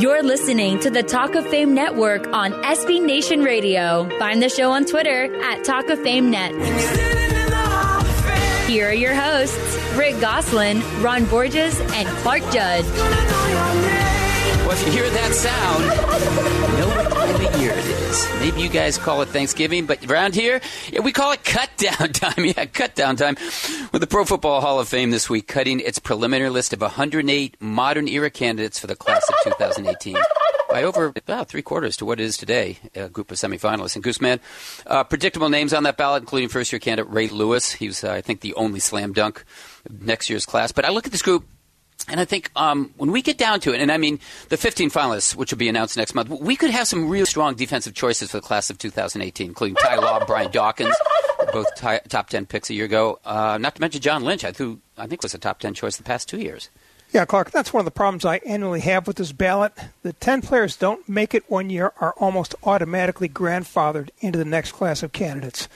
You're listening to the Talk of Fame Network on SB Nation Radio. Find the show on Twitter at Talk of Fame Net. Here are your hosts, Rick Gosselin, Ron Borges, and Clark Judge. Well, if you hear that sound, is. Maybe you guys call it Thanksgiving, but around here, yeah, we call it cut down time. Yeah, cut down time. With the Pro Football Hall of Fame this week cutting its preliminary list of 108 modern era candidates for the class of 2018 by over about three quarters to what it is today, a group of semifinalists. And Gooseman, uh, predictable names on that ballot, including first year candidate Ray Lewis. He was, uh, I think, the only slam dunk next year's class. But I look at this group and I think um, when we get down to it, and I mean the 15 finalists, which will be announced next month, we could have some really strong defensive choices for the class of 2018, including Ty Law, Brian Dawkins, both top 10 picks a year ago. Uh, not to mention John Lynch, th- I think was a top 10 choice the past two years. Yeah, Clark, that's one of the problems I annually have with this ballot. The 10 players don't make it one year are almost automatically grandfathered into the next class of candidates.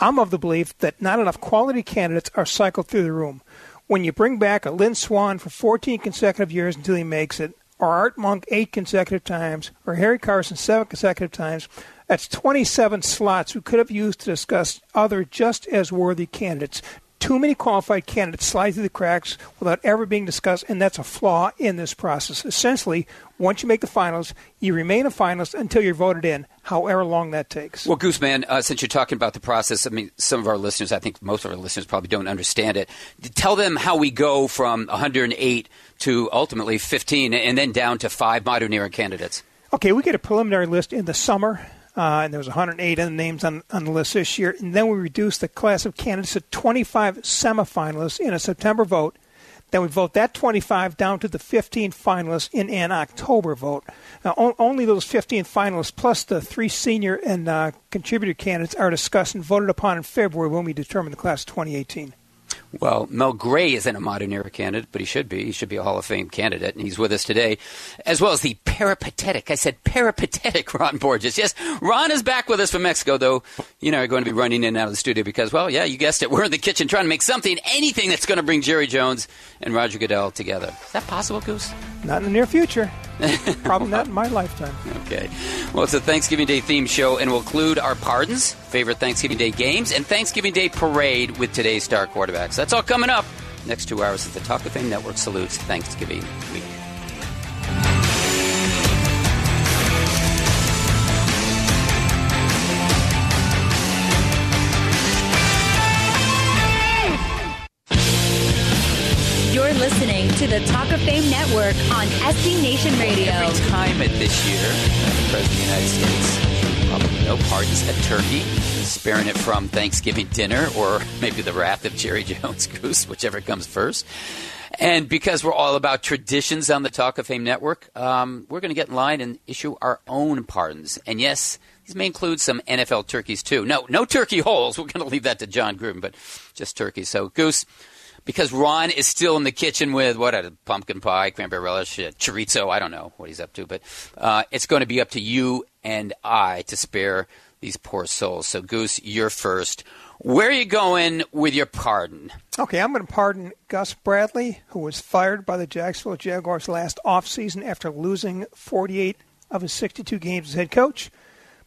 I'm of the belief that not enough quality candidates are cycled through the room when you bring back a Lynn Swann for 14 consecutive years until he makes it, or Art Monk eight consecutive times, or Harry Carson seven consecutive times, that's 27 slots we could have used to discuss other just as worthy candidates too many qualified candidates slide through the cracks without ever being discussed, and that's a flaw in this process. Essentially, once you make the finals, you remain a finalist until you're voted in, however long that takes. Well, Gooseman, uh, since you're talking about the process, I mean, some of our listeners, I think most of our listeners probably don't understand it. Tell them how we go from 108 to ultimately 15 and then down to five modern era candidates. Okay, we get a preliminary list in the summer uh, and there was 108 names on, on the list this year. And then we reduced the class of candidates to 25 semifinalists in a September vote. Then we vote that 25 down to the 15 finalists in an October vote. Now, only those 15 finalists plus the three senior and uh, contributor candidates are discussed and voted upon in February when we determine the class of 2018. Well, Mel Gray isn't a modern era candidate, but he should be. He should be a Hall of Fame candidate, and he's with us today, as well as the peripatetic. I said peripatetic Ron Borges. Yes, Ron is back with us from Mexico, though. You know, are going to be running in and out of the studio because, well, yeah, you guessed it. We're in the kitchen trying to make something, anything that's going to bring Jerry Jones and Roger Goodell together. Is that possible, Goose? Not in the near future. Probably not in my lifetime. Okay. Well, it's a Thanksgiving Day theme show, and we'll include our pardons, favorite Thanksgiving Day games, and Thanksgiving Day parade with today's star quarterbacks. That's all coming up next two hours as the Talk of Fame Network salutes Thanksgiving week. You're listening to the Talk of Fame Network on SB Nation Radio. Every time at this year, President of the United States probably no pardons a turkey, sparing it from Thanksgiving dinner or maybe the wrath of Jerry Jones Goose, whichever comes first. And because we're all about traditions on the Talk of Fame Network, um, we're going to get in line and issue our own pardons. And yes, these may include some NFL turkeys too. No, no turkey holes. We're going to leave that to Jon Gruden, but just turkeys. So, Goose, because Ron is still in the kitchen with what a pumpkin pie, cranberry relish, chorizo. I don't know what he's up to, but uh, it's going to be up to you and I to spare these poor souls. So, Goose, you're first. Where are you going with your pardon? Okay, I'm going to pardon Gus Bradley, who was fired by the Jacksonville Jaguars last offseason after losing 48 of his 62 games as head coach.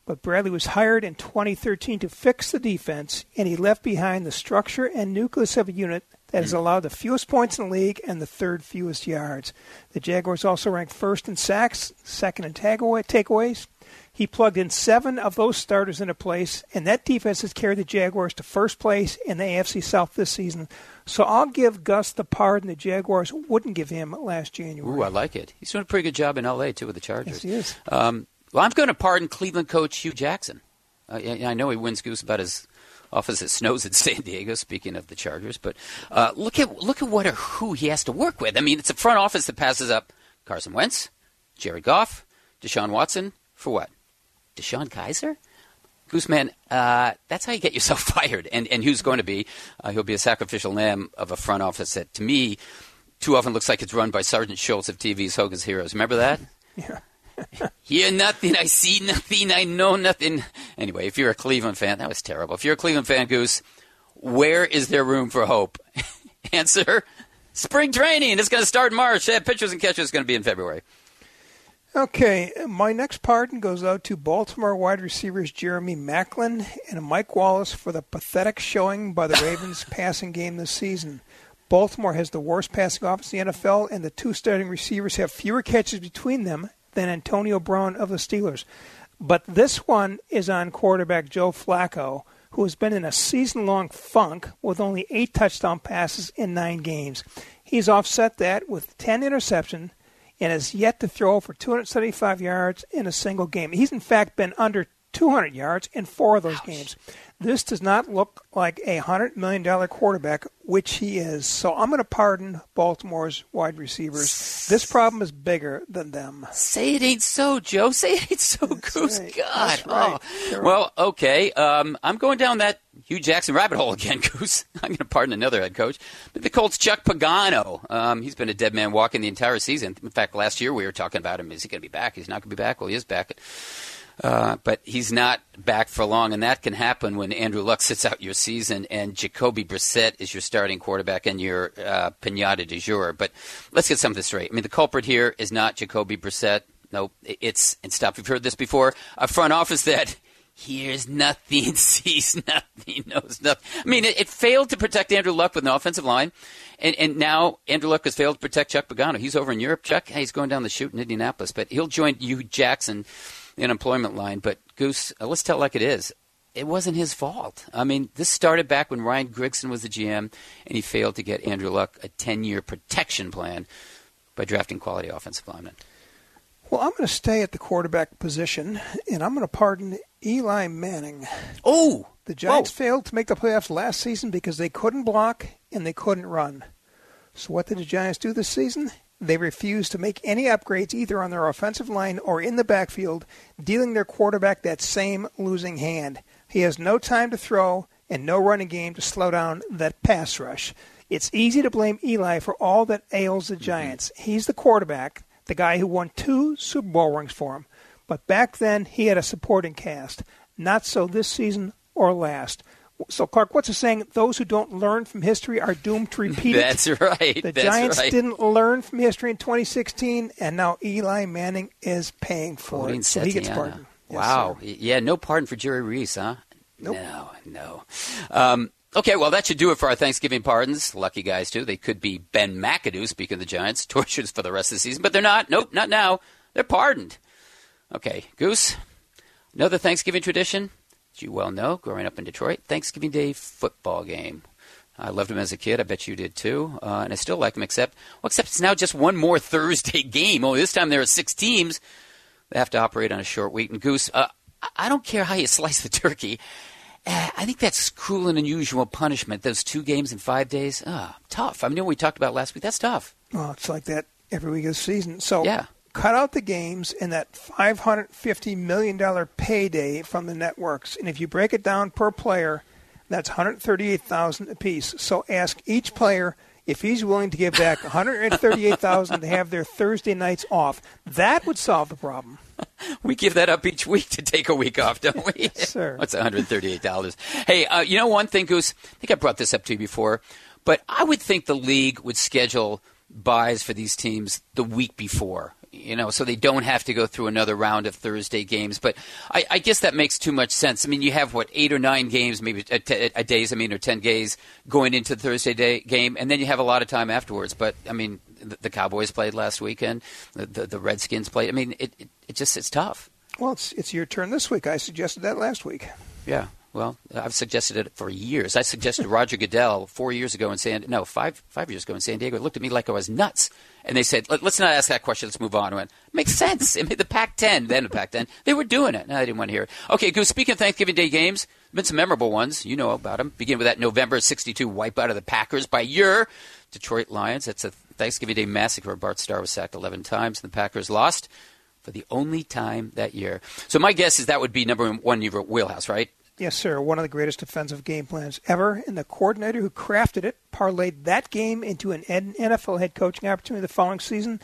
But Bradley was hired in 2013 to fix the defense, and he left behind the structure and nucleus of a unit that has allowed the fewest points in the league and the third fewest yards. The Jaguars also ranked first in sacks, second in takeaways. He plugged in seven of those starters into place, and that defense has carried the Jaguars to first place in the AFC South this season. So I'll give Gus the pardon the Jaguars wouldn't give him last January. Ooh, I like it. He's doing a pretty good job in L.A. too with the Chargers. Yes, he is. Um, well, I'm going to pardon Cleveland coach Hue Jackson. Uh, I know he wins Goose about as as it snows in San Diego. Speaking of the Chargers, but uh, look at look at what or who he has to work with. I mean, it's a front office that passes up Carson Wentz, Jared Goff, Deshaun Watson for what? DeShone Kizer? Gooseman, uh, that's how you get yourself fired. And and who's going to be? Uh, he'll be a sacrificial lamb of a front office that, to me, too often looks like it's run by Sergeant Schultz of TV's Hogan's Heroes. Remember that? Yeah. Hear nothing, I see nothing, I know nothing. Anyway, if you're a Cleveland fan, that was terrible. If you're a Cleveland fan, Goose, where is there room for hope? Answer: Spring training. It's going to start in March. Yeah, pitchers and catchers is going to be in February. Okay, my next pardon goes out to Baltimore wide receivers Jeremy Maclin and Mike Wallace for the pathetic showing by the Ravens passing game this season. Baltimore has the worst passing offense in the NFL, and the two starting receivers have fewer catches between them than Antonio Brown of the Steelers. But this one is on quarterback Joe Flacco, who has been in a season long funk with only eight touchdown passes in nine games. He's offset that with 10 interceptions and has yet to throw for 275 yards in a single game. He's, in fact, been under 200 yards in four of those Ouch. games. This does not look like a $100 million quarterback, which he is. So I'm going to pardon Baltimore's wide receivers. This problem is bigger than them. Say it ain't so, Joe. Say it ain't so, That's Goose. Right. God. Right. Oh. Well, okay. Um, I'm going down that Hue Jackson rabbit hole again, Goose. I'm going to pardon another head coach. But the Colts, Chuck Pagano. Um, he's been a dead man walking the entire season. In fact, last year we were talking about him. Is he going to be back? He's not going to be back. Well, he is back. Uh, but he's not back for long, and that can happen when Andrew Luck sits out your season and Jacoby Brissett is your starting quarterback and your uh, pinata du jour. But let's get something straight. I mean, the culprit here is not Jacoby Brissett. No, it's and stop. You've heard this before. A front office that hears nothing, sees nothing, knows nothing. I mean, it, it, failed to protect Andrew Luck with an offensive line, and, and now Andrew Luck has failed to protect Chuck Pagano. He's over in Europe. Chuck, hey, he's going down the chute in Indianapolis, but he'll join Hue Jackson the unemployment line. But Goose, uh, let's tell it like it is. It wasn't his fault. I mean, this started back when Ryan Grigson was the GM, and he failed to get Andrew Luck a 10-year protection plan by drafting quality offensive linemen. Well, I'm going to stay at the quarterback position, and I'm going to pardon Eli Manning. Oh, the Giants Whoa. failed to make the playoffs last season because they couldn't block and they couldn't run. So what did the Giants do this season? They refused to make any upgrades either on their offensive line or in the backfield, dealing their quarterback that same losing hand. He has no time to throw and no running game to slow down that pass rush. It's easy to blame Eli for all that ails the mm-hmm. Giants. He's the quarterback, the guy who won two Super Bowl rings for him. But back then, he had a supporting cast. Not so this season or last. So, Clark, what's the saying? Those who don't learn from history are doomed to repeat That's it. That's right. The That's Giants right. didn't learn from history in 2016, and now Eli Manning is paying for it. So he gets pardoned. Wow. Yes, yeah, no pardon for Jerry Reese, huh? Nope. No, no. Um, okay, well, that should do it for our Thanksgiving pardons. Lucky guys, too. They could be Ben McAdoo, speaking of the Giants, tortures for the rest of the season, but they're not. Nope, not now. They're pardoned. Okay, Goose, another Thanksgiving tradition as you well know, growing up in Detroit, Thanksgiving Day football game. I loved him as a kid. I bet you did too. Uh, and I still like him, except well, except it's now just one more Thursday game. Only this time there are six teams. They have to operate on a short week. And Goose, uh, I don't care how you slice the turkey. Uh, I think that's cruel and unusual punishment. Those two games in five days, ah, tough. I mean, what we talked about last week. That's tough. Well, it's like that every week of the season. So yeah cut out the games and that $550 million payday from the networks. And if you break it down per player, that's 138000 apiece. So ask each player if he's willing to give back 138000 to have their Thursday nights off. That would solve the problem. We give that up each week to take a week off, don't we? yes, sir. What's $138? Hey, uh, you know one thing, Goose? I think I brought this up to you before, but I would think the league would schedule byes for these teams the week before you know, so they don't have to go through another round of Thursday games. But I, I guess that makes too much sense. I mean, you have what eight or nine games, maybe a, t- a days. I mean, or ten days going into the Thursday day game, and then you have a lot of time afterwards. But I mean, the, the Cowboys played last weekend. The, the, the Redskins played. I mean, it, it it just it's tough. Well, it's it's your turn this week. I suggested that last week. Yeah. Well, I've suggested it for years. I suggested Roger Goodell four years ago in San no five five years ago in San Diego. It looked at me like I was nuts, and they said, Let, us not ask that question. Let's move on." I went, "Makes sense." It made the Pac-10, then the Pac-10, they were doing it. No, I didn't want to hear it. Okay, Goose. Speaking of Thanksgiving Day games, been some memorable ones. You know about them. Begin with that November '62 wipeout of the Packers by your Detroit Lions. That's a Thanksgiving Day massacre. Bart Starr was sacked 11 times, and the Packers lost for the only time that year. So my guess is that would be number one in your wheelhouse, right? Yes, sir. One of the greatest defensive game plans ever. And the coordinator who crafted it parlayed that game into an NFL head coaching opportunity the following season.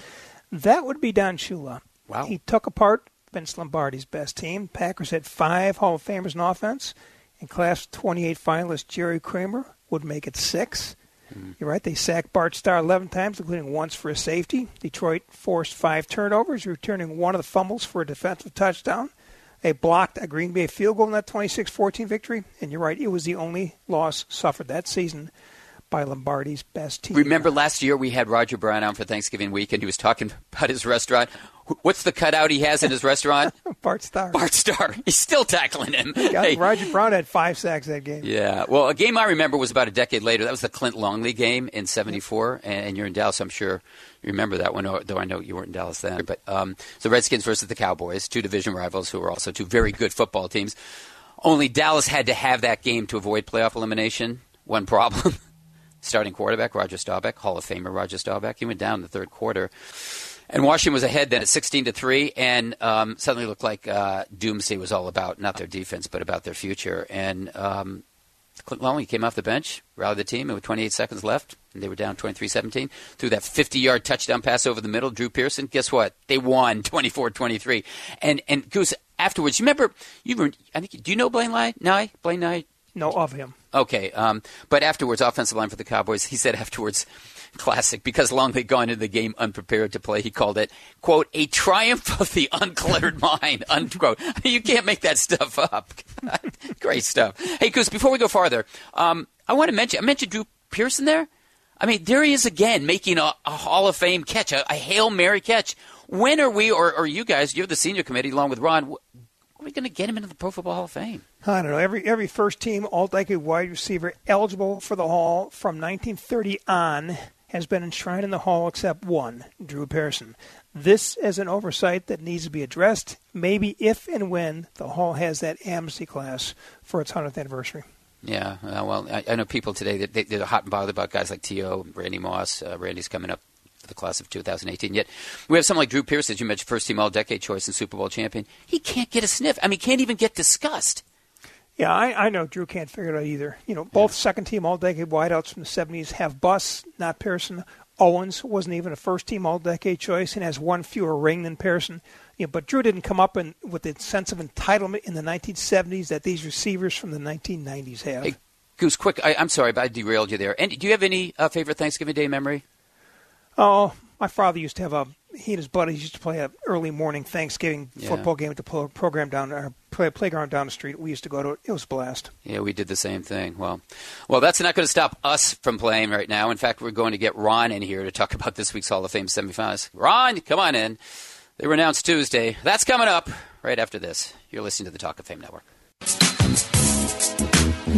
That would be Don Shula. Wow. He took apart Vince Lombardi's best team. Packers had five Hall of Famers in offense, and class 28 finalist Jerry Kramer would make it six. Mm. You're right. They sacked Bart Starr 11 times, including once for a safety. Detroit forced five turnovers, returning one of the fumbles for a defensive touchdown. They blocked a Green Bay field goal in that 26-14 victory, and you're right, it was the only loss suffered that season by Lombardi's best team. Remember last year we had Roger Brown on for Thanksgiving week, and he was talking about his restaurant. What's the cutout he has in his restaurant? Bart Starr. Bart Starr. He's still tackling him. hey. Roger Brown had five sacks that game. Yeah. Well, a game I remember was about a decade later. That was the Clint Longley game in '74, and you're in Dallas. I'm sure you remember that one, though I know you weren't in Dallas then. But um, the Redskins versus the Cowboys, two division rivals who were also two very good football teams. Only Dallas had to have that game to avoid playoff elimination. One problem. starting quarterback, Roger Staubach, Hall of Famer Roger Staubach. He went down in the third quarter. And Washington was ahead then at 16 to 3, and um, suddenly looked like uh, doomsday was all about not their defense, but about their future. And um, Clint Longley came off the bench, rallied the team, and with 28 seconds left, and they were down 23 17, threw that 50 yard touchdown pass over the middle, Drew Pearson. Guess what? They won 24 23. And, and Goose, afterwards, you remember, you I think, do you know Blaine Nye? Blaine Nye? No, of him. Okay, um, but afterwards, offensive line for the Cowboys, he said afterwards, classic, because Longley gone into the game unprepared to play, he called it, quote, a triumph of the uncluttered mind, unquote. you can't make that stuff up. Great stuff. Hey, Goose, before we go farther, um, I want to mention, I mentioned Drew Pearson there. I mean, there he is again making a, a Hall of Fame catch, a, a Hail Mary catch. When are we, or, or you guys, you're the senior committee along with Ron, are we going to get him into the Pro Football Hall of Fame? I don't know. Every every first team All Decade wide receiver eligible for the Hall from 1930 on has been enshrined in the Hall except one, Drew Pearson. This is an oversight that needs to be addressed, maybe if and when the Hall has that amnesty class for its 100th anniversary. Yeah, uh, well, I, I, know people today that they, are hot and bothered about guys like T.O., Randy Moss. Uh, Randy's coming up the class of 2018. Yet we have someone like Drew as you mentioned, first team All Decade choice and Super Bowl champion. He can't get a sniff. I mean, can't even get discussed. Yeah, I, I know Drew can't figure it out either. You know, both yeah. second team All Decade wideouts from the 70s have busts, not Pearson. Owens wasn't even a first team All Decade choice and has one fewer ring than Pearson. You know, but Drew didn't come up in, with the sense of entitlement in the 1970s that these receivers from the 1990s have. Hey, Goose, quick, I, am sorry, but I derailed you there. And do you have any uh, favorite Thanksgiving Day memory? Oh, my father used to have a he and his buddies used to play a early morning Thanksgiving yeah. football game at the program down our play, playground down the street. We used to go to it. It was a blast. Yeah, we did the same thing. Well, well, that's not going to stop us from playing right now. In fact, we're going to get Ron in here to talk about this week's Hall of Fame semifinals. Ron, come on in. They were announced Tuesday. That's coming up right after this. You're listening to the Talk of Fame Network.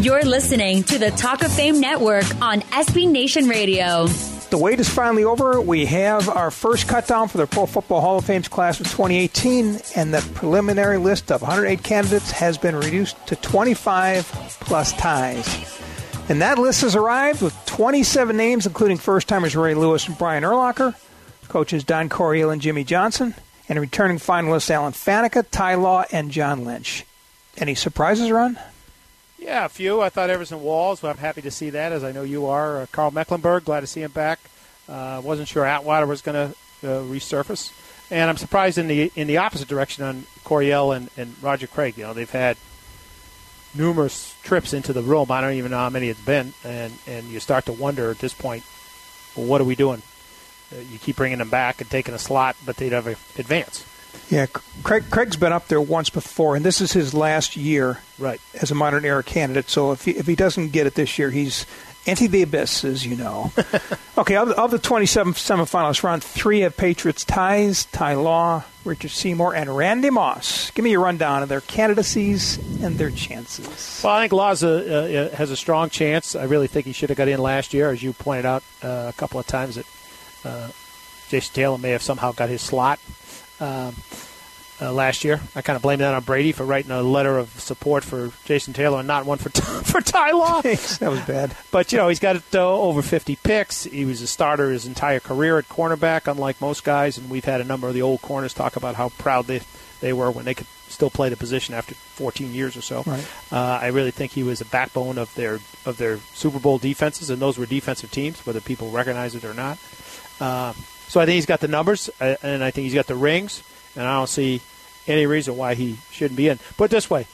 You're listening to the Talk of Fame Network on SB Nation Radio. The wait is finally over. We have our first cutdown for the Pro Football Hall of Fame's class of 2018, and the preliminary list of 108 candidates has been reduced to 25 plus ties. And that list has arrived with 27 names, including first timers Ray Lewis and Brian Urlacher, coaches Don Coryell and Jimmy Johnson, and returning finalists Alan Faneca, Ty Law, and John Lynch. Any surprises, Ron? Yeah, a few. I thought Everson Walls. Well, I'm happy to see that, as I know you are. Uh, Karl Mecklenburg, glad to see him back. Uh, wasn't sure Atwater was going to uh, resurface, and I'm surprised in the in the opposite direction on Coryell and, and Roger Craig. You know, they've had numerous trips into the room. I don't even know how many it's been, and and you start to wonder at this point, well, what are we doing? Uh, you keep bringing them back and taking a slot, but they never advance. Yeah, Craig, Craig's been up there once before, and this is his last year right. as a modern era candidate. So if he, if he doesn't get it this year, he's into the abyss, as you know. okay, of the, of the 27 semifinalists, Ron, three have Patriots ties Ty Law, Richard Seymour, and Randy Moss. Give me your rundown of their candidacies and their chances. Well, I think Law uh, has a strong chance. I really think he should have got in last year, as you pointed out uh, a couple of times that uh, Jason Taylor may have somehow got his slot um, uh, last year. I kind of blame that on Brady for writing a letter of support for Jason Taylor and not one for for Ty Law. that was bad. But you know he's got uh, over 50 picks. He was a starter his entire career at cornerback, unlike most guys. And we've had a number of the old corners talk about how proud they they were when they could still play the position after 14 years or so. Right. Uh, I really think he was a backbone of their of their Super Bowl defenses, and those were defensive teams, whether people recognize it or not. Uh, so I think he's got the numbers, uh, and I think he's got the rings and I don't see any reason why he shouldn't be in. Put this way,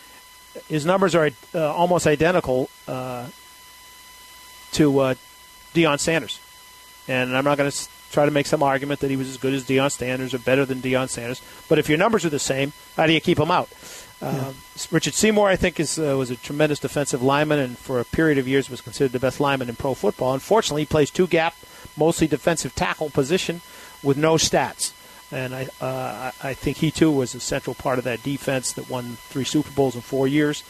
his numbers are uh, almost identical uh, to uh, Deion Sanders. And I'm not going to try to make some argument that he was as good as Deion Sanders or better than Deion Sanders. But if your numbers are the same, how do you keep him out? Uh, Richard Seymour, I think, is uh, was a tremendous defensive lineman, and for a period of years was considered the best lineman in pro football. Unfortunately, he plays two gap, mostly defensive tackle position with no stats. And I, uh, I think he too was a central part of that defense that won three Super Bowls in four years.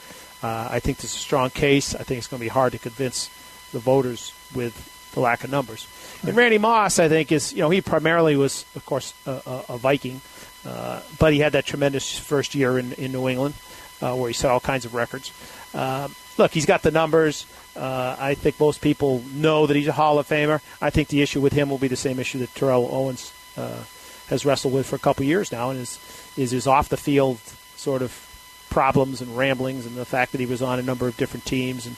Uh, I think this is a strong case. I think it's going to be hard to convince the voters with the lack of numbers. And Randy Moss, I think, is you know he primarily was, of course, a, a, Viking, uh, but he had that tremendous first year in, in New England uh, where he set all kinds of records. Um, look, he's got the numbers. Uh, I think most people know that he's a Hall of Famer. I think the issue with him will be the same issue that Terrell Owens uh, has wrestled with for a couple years now, and is is his off the field sort of problems and ramblings, and the fact that he was on a number of different teams and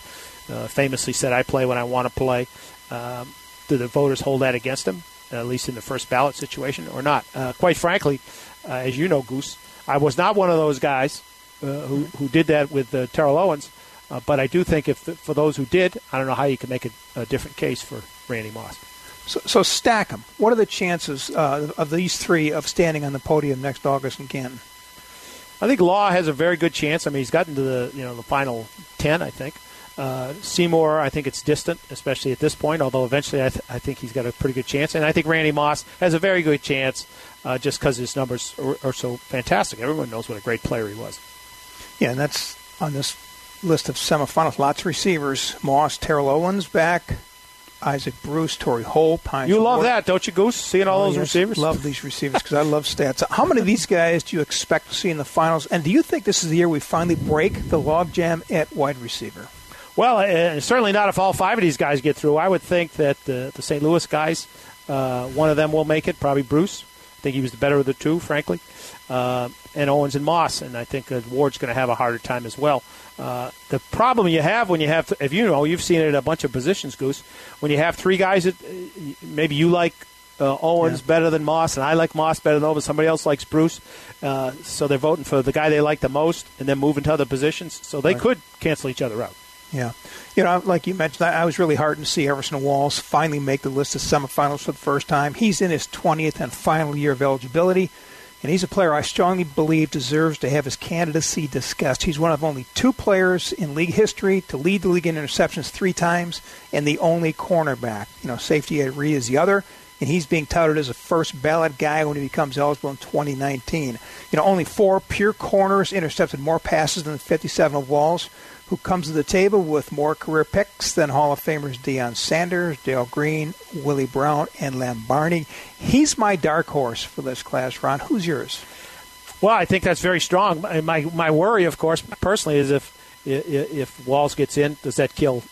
uh, famously said, "I play when I want to play." Um, do the voters hold that against him, at least in the first ballot situation, or not? Uh, quite frankly, uh, as you know, Goose, I was not one of those guys uh, who who did that with uh, Terrell Owens. Uh, but I do think if for those who did, I don't know how you can make a, a different case for Randy Moss. So, so stack them. What are the chances uh, of these three of standing on the podium next August in Canton? I think Law has a very good chance. I mean, he's gotten to the you know the final ten. I think uh, Seymour. I think it's distant, especially at this point. Although eventually, I, th- I think he's got a pretty good chance, and I think Randy Moss has a very good chance, uh, just because his numbers are, are so fantastic. Everyone knows what a great player he was. Yeah, and that's on this list of semifinals. Lots of receivers: Moss, Terrell Owens back, Isaac Bruce, Torry Holt. Hines You love Ward. that, don't you, Goose? Seeing all Oh, those yes. receivers. Love these receivers because I love stats. How many of these guys do you expect to see in the finals? And do you think this is the year we finally break the logjam at wide receiver? Well, uh, certainly not if all five of these guys get through. I would think that the, the St. Louis guys, uh, one of them will make it, probably Bruce. I think he was the better of the two, frankly. Uh, and Owens and Moss, and I think uh, Ward's going to have a harder time as well. Uh, the problem you have when you have, if you know, you've seen it at a bunch of positions, Goose, when you have three guys that uh, maybe you like uh, Owens Yeah. better than Moss, and I like Moss better than Owens. Somebody else likes Bruce, uh, so they're voting for the guy they like the most, and then moving to other positions. So they could cancel each other out. Yeah. You know, like you mentioned, I I was really heartened to see Everson Walls finally make the list of semifinals for the first time. He's in his 20th and final year of eligibility, and he's a player I strongly believe deserves to have his candidacy discussed. He's one of only two players in league history to lead the league in interceptions three times, and the only cornerback. You know, safety Ed Reed is the other, and he's being touted as a first ballot guy when he becomes eligible in 2019. You know, only four pure corners intercepted more passes than the 57 of Walls who comes to the table with more career picks than Hall of Famers Deion Sanders, Darrell Green, Willie Brown, and Lem Barney. He's my dark horse for this class, Ron. Who's yours? Well, I think that's very strong. My my, worry, of course, personally, is if if, Walls gets in, does that kill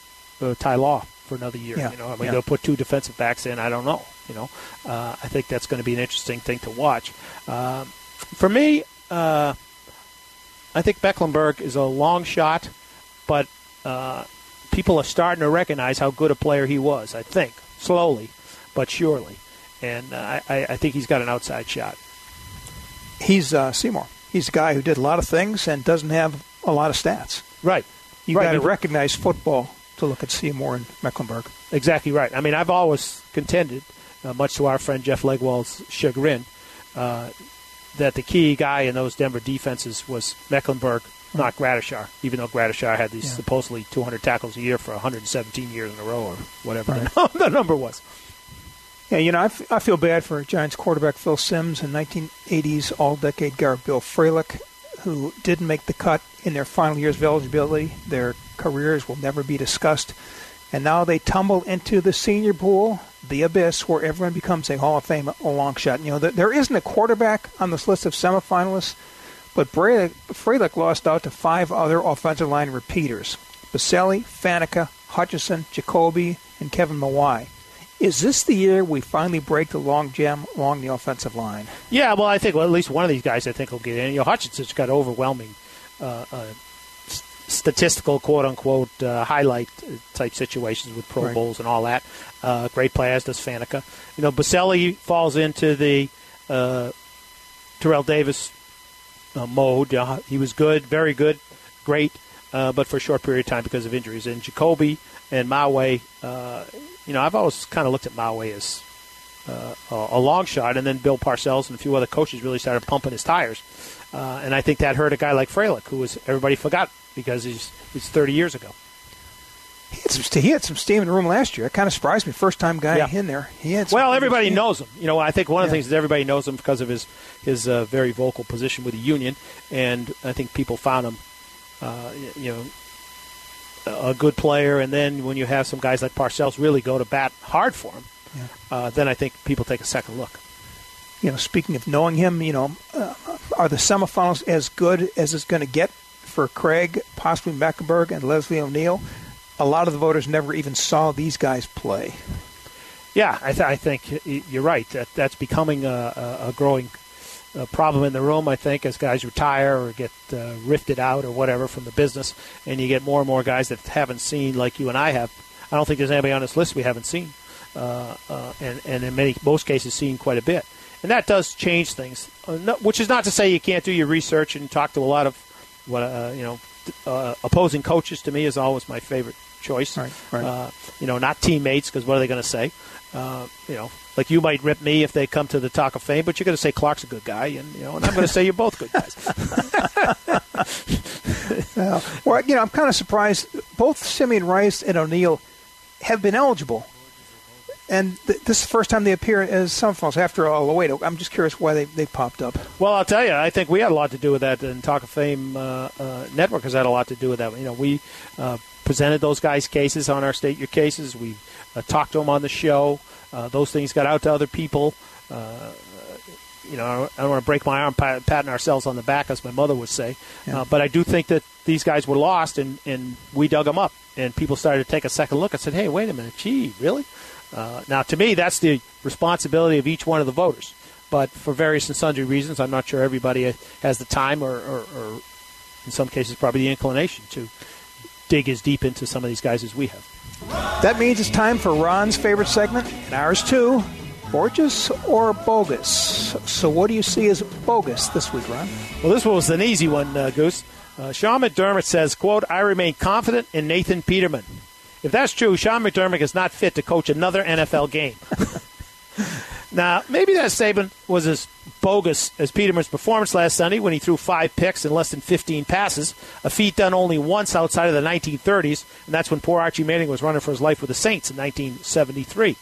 uh, Ty Law for another year? Yeah, You know, I mean, yeah. they'll put two defensive backs in. I don't know. You know, uh, I think that's going to be an interesting thing to watch. Um, for me, uh, I think Mecklenburg is a long shot, but uh, people are starting to recognize how good a player he was. I think slowly, but surely, and uh, I, I think he's got an outside shot. He's uh, Seymour. He's a guy who did a lot of things and doesn't have a lot of stats. Right. You Right, got to recognize football to look at Seymour and Mecklenburg. Exactly right. I mean, I've always contended, uh, much to our friend Jeff Legwold's chagrin, uh, that the key guy in those Denver defenses was Mecklenburg, not Gradishar, even though Gradishar had these Yeah. supposedly 200 tackles a year for 117 years in a row or whatever the, the number was. Yeah, you know, I, f- I feel bad for Giants quarterback Phil Simms and 1980s All-Decade guard Bill Fralic, who didn't make the cut in their final years of eligibility. Their careers will never be discussed. And now they tumble into the senior pool, the abyss, where everyone becomes a Hall of Fame a long shot. You know, there, there isn't a quarterback on this list of semifinalists, but Fralic lost out to five other offensive line repeaters. Boselli, Faneca, Hutchinson, Jacoby, and Kevin Mawae. Is this the year we finally break the long jam along the offensive line? Yeah, well, I think well, at least one of these guys I think will get in. You know, Hutchinson's got overwhelming uh, uh, statistical quote unquote uh, highlight type situations with Pro Right. Bowls and all that. Uh, great play as does Faneca. You know, Boselli falls into the uh, Terrell Davis uh, mode. Uh, he was good, very good, great, uh, but for a short period of time because of injuries. And Jacoby and Mawae, uh, you know, I've always kind of looked at Mawae as uh, a long shot, and then Bill Parcells and a few other coaches really started pumping his tires, uh, and I think that hurt a guy like Fralic, who was everybody forgot because he's he's 30 years ago. He had some, he had some steam in the room last year. It kind of surprised me. First time guy yeah. in there. He had well, everybody steam. knows him. You know, I think one of the things is everybody knows him because of his his uh, very vocal position with the union, and I think people found him, uh, you know, a good player. And then when you have some guys like Parcells really go to bat hard for him, yeah. uh, then I think people take a second look. You know, speaking of knowing him, you know, uh, are the semifinals as good as it's going to get for Craig, possibly Mecklenburg, and Leslie O'Neal? A lot of the voters never even saw these guys play. Yeah, I, th- I think you're right. That that's becoming a, a growing uh, problem in the room. I think as guys retire or get uh, rifted out or whatever from the business, and you get more and more guys that haven't seen like you and I have. I don't think there's anybody on this list we haven't seen uh, uh, and, and in many most cases seen quite a bit. And that does change things, uh, which is not to say you can't do your research and talk to a lot of what uh, you know opposing coaches. To me, is always my favorite choice. Right, right. Uh, you know, not teammates because what are they going to say? Uh, you know, like you might rip me if they come to the Talk of Fame, but you're going to say Clark's a good guy, and you know, and I'm going to say you're both good guys. well, you know, I'm kind of surprised. Both Simeon Rice and O'Neal have been eligible and th- this is the first time they appear as semifinals after all. Wait, I'm just curious why they, they popped up. Well, I'll tell you, I think we had a lot to do with that, and Talk of Fame uh, uh, Network has had a lot to do with that. You know, we uh, presented those guys' cases on our State Your Cases. We uh, talked to them on the show. Uh, those things got out to other people. Uh, you know, I don't want to break my arm patting ourselves on the back, as my mother would say. Yeah. but I do think that these guys were lost, and, and we dug them up. And people started to take a second look and said, hey, wait a minute, gee, really? Uh, now, to me, that's the responsibility of each one of the voters. But for various and sundry reasons, I'm not sure everybody has the time or, or, or in some cases, probably the inclination to dig as deep into some of these guys as we have. That means it's time for Ron's favorite segment, and ours too. Borges or bogus? So, what do you see as bogus this week, Ron? Well, this one was an easy one, uh, Goose. Uh, Sean McDermott says, "quote I remain confident in Nathan Peterman." If that's true, Sean McDermott is not fit to coach another NFL game. now, maybe that statement was as bogus as Peterman's performance last Sunday when he threw five picks and less than 15 passes, a feat done only once outside of the 1930s, and that's when poor Archie Manning was running for his life with the Saints in 1973.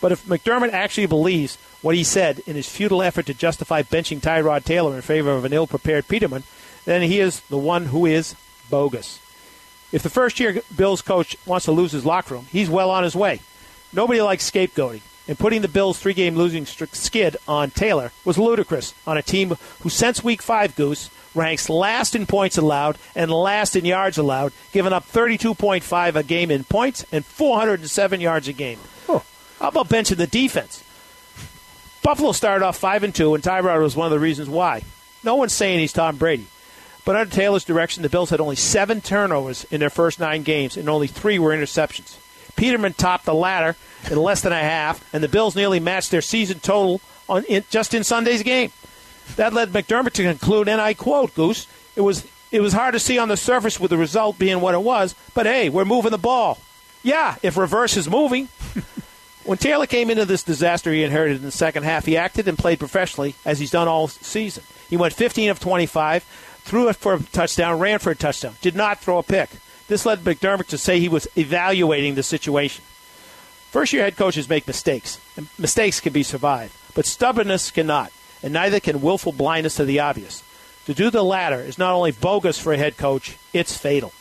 But if McDermott actually believes what he said in his futile effort to justify benching Tyrod Taylor in favor of an ill prepared Peterman, then he is the one who is bogus. If the first year Bills coach wants to lose his locker room, he's well on his way. Nobody likes scapegoating, and putting the Bills' three game losing skid on Taylor was ludicrous on a team who, since week five, Goose, ranks last in points allowed and last in yards allowed, giving up 32.5 a game in points and 407 yards a game. Oh. How about benching the defense? Buffalo started off 5 and 2, and Tyrod was one of the reasons why. No one's saying he's Tom Brady. But under Taylor's direction, the Bills had only seven turnovers in their first nine games, and only three were interceptions. Peterman topped the latter in less than a half, and the Bills nearly matched their season total on in, just in Sunday's game. That led McDermott to conclude, and I quote, Goose, it was it was hard to see on the surface with the result being what it was, but hey, we're moving the ball. Yeah, if reverse is moving. when Taylor came into this disaster he inherited in the second half, he acted and played professionally as he's done all season. He went 15 of 25, threw it for a touchdown, ran for a touchdown, did not throw a pick. This led McDermott to say he was evaluating the situation. First year head coaches make mistakes, and mistakes can be survived, but stubbornness cannot, and neither can willful blindness to the obvious. To do the latter is not only bogus for a head coach, it's fatal.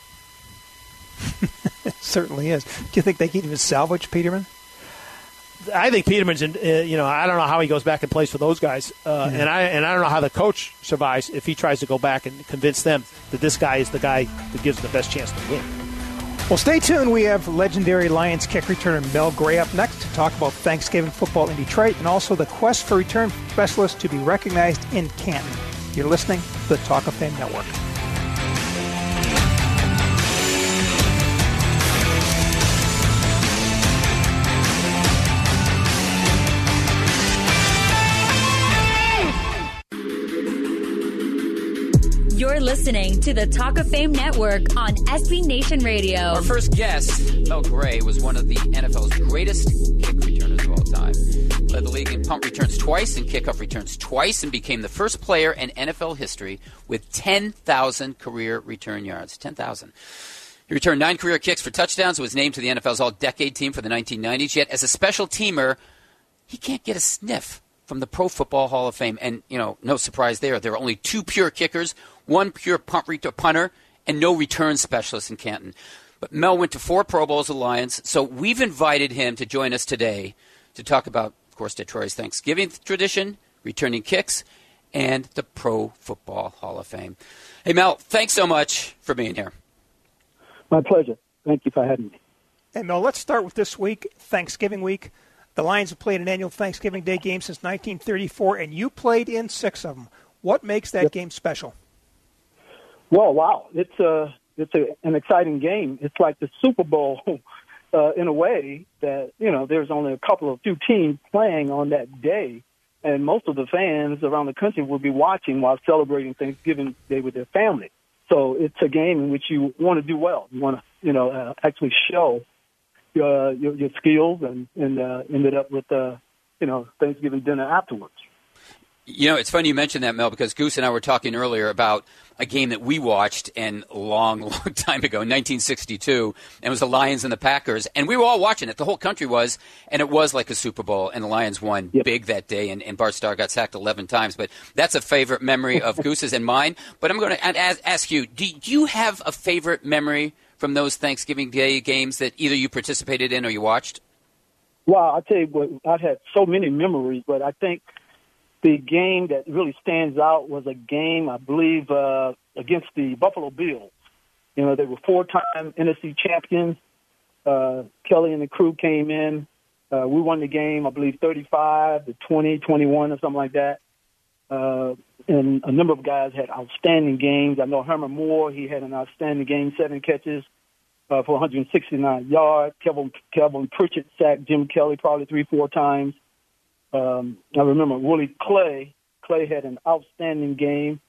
it certainly is. Do you think they can even salvage Peterman? I think Peterman's, in, uh, you know, I don't know how he goes back and plays for those guys, uh, yeah. and I and I don't know how the coach survives if he tries to go back and convince them that this guy is the guy that gives them the best chance to win. Well, stay tuned. We have legendary Lions kick returner Mel Gray up next to talk about Thanksgiving football in Detroit and also the quest for return specialists to be recognized in Canton. You're listening to the Talk of Fame Network. Listening to the Talk of Fame Network on SB Nation Radio. Our first guest, Mel Gray, was one of the NFL's greatest kick returners of all time. Led the league in punt returns twice and kickoff returns twice and became the first player in NFL history with 10,000 career return yards. 10,000. He returned nine career kicks for touchdowns, was named to the NFL's All Decade team for the 1990s. Yet, as a special teamer, he can't get a sniff from the Pro Football Hall of Fame. And, you know, no surprise there. There are only two pure kickers, one pure punt return punter, and no return specialist in Canton. But Mel went to four Pro Bowls with Lions, so we've invited him to join us today to talk about, of course, Detroit's Thanksgiving tradition, returning kicks, and the Pro Football Hall of Fame. Hey, Mel, thanks so much for being here. My pleasure. Thank you for having me. Hey, Mel, let's start with this week, Thanksgiving week. The Lions have played an annual Thanksgiving Day game since 1934, and you played in six of them. What makes that yep. game special? Well, wow, it's a it's a, an exciting game. It's like the Super Bowl uh, in a way that you know there's only a couple of few teams playing on that day, and most of the fans around the country will be watching while celebrating Thanksgiving Day with their family. So it's a game in which you want to do well. You want to you know uh, actually show uh, your, your skills and and uh, ended up with uh, you know Thanksgiving dinner afterwards. You know, it's funny you mentioned that, Mel, because Goose and I were talking earlier about a game that we watched and a long, long time ago, 1962, and it was the Lions and the Packers, and we were all watching it. The whole country was, and it was like a Super Bowl, and the Lions won yep. big that day, and, and Bart Starr got sacked 11 times. But that's a favorite memory of Goose's and mine. But I'm going to ask you, do you have a favorite memory from those Thanksgiving Day games that either you participated in or you watched? Well, I tell you what, I've had so many memories, but I think the game that really stands out was a game, I believe, uh, against the Buffalo Bills. You know, they were four-time NFC champions. Uh, Kelly and the crew came in. Uh, we won the game, I believe, 35 to 20, 21 or something like that. Uh, and a number of guys had outstanding games. I know Herman Moore, he had an outstanding game, seven catches uh, for 169 yards. Kevin, Kelvin Pritchett sacked Jim Kelly probably three, four times. Um, I remember Willie Clay. Clay had an outstanding game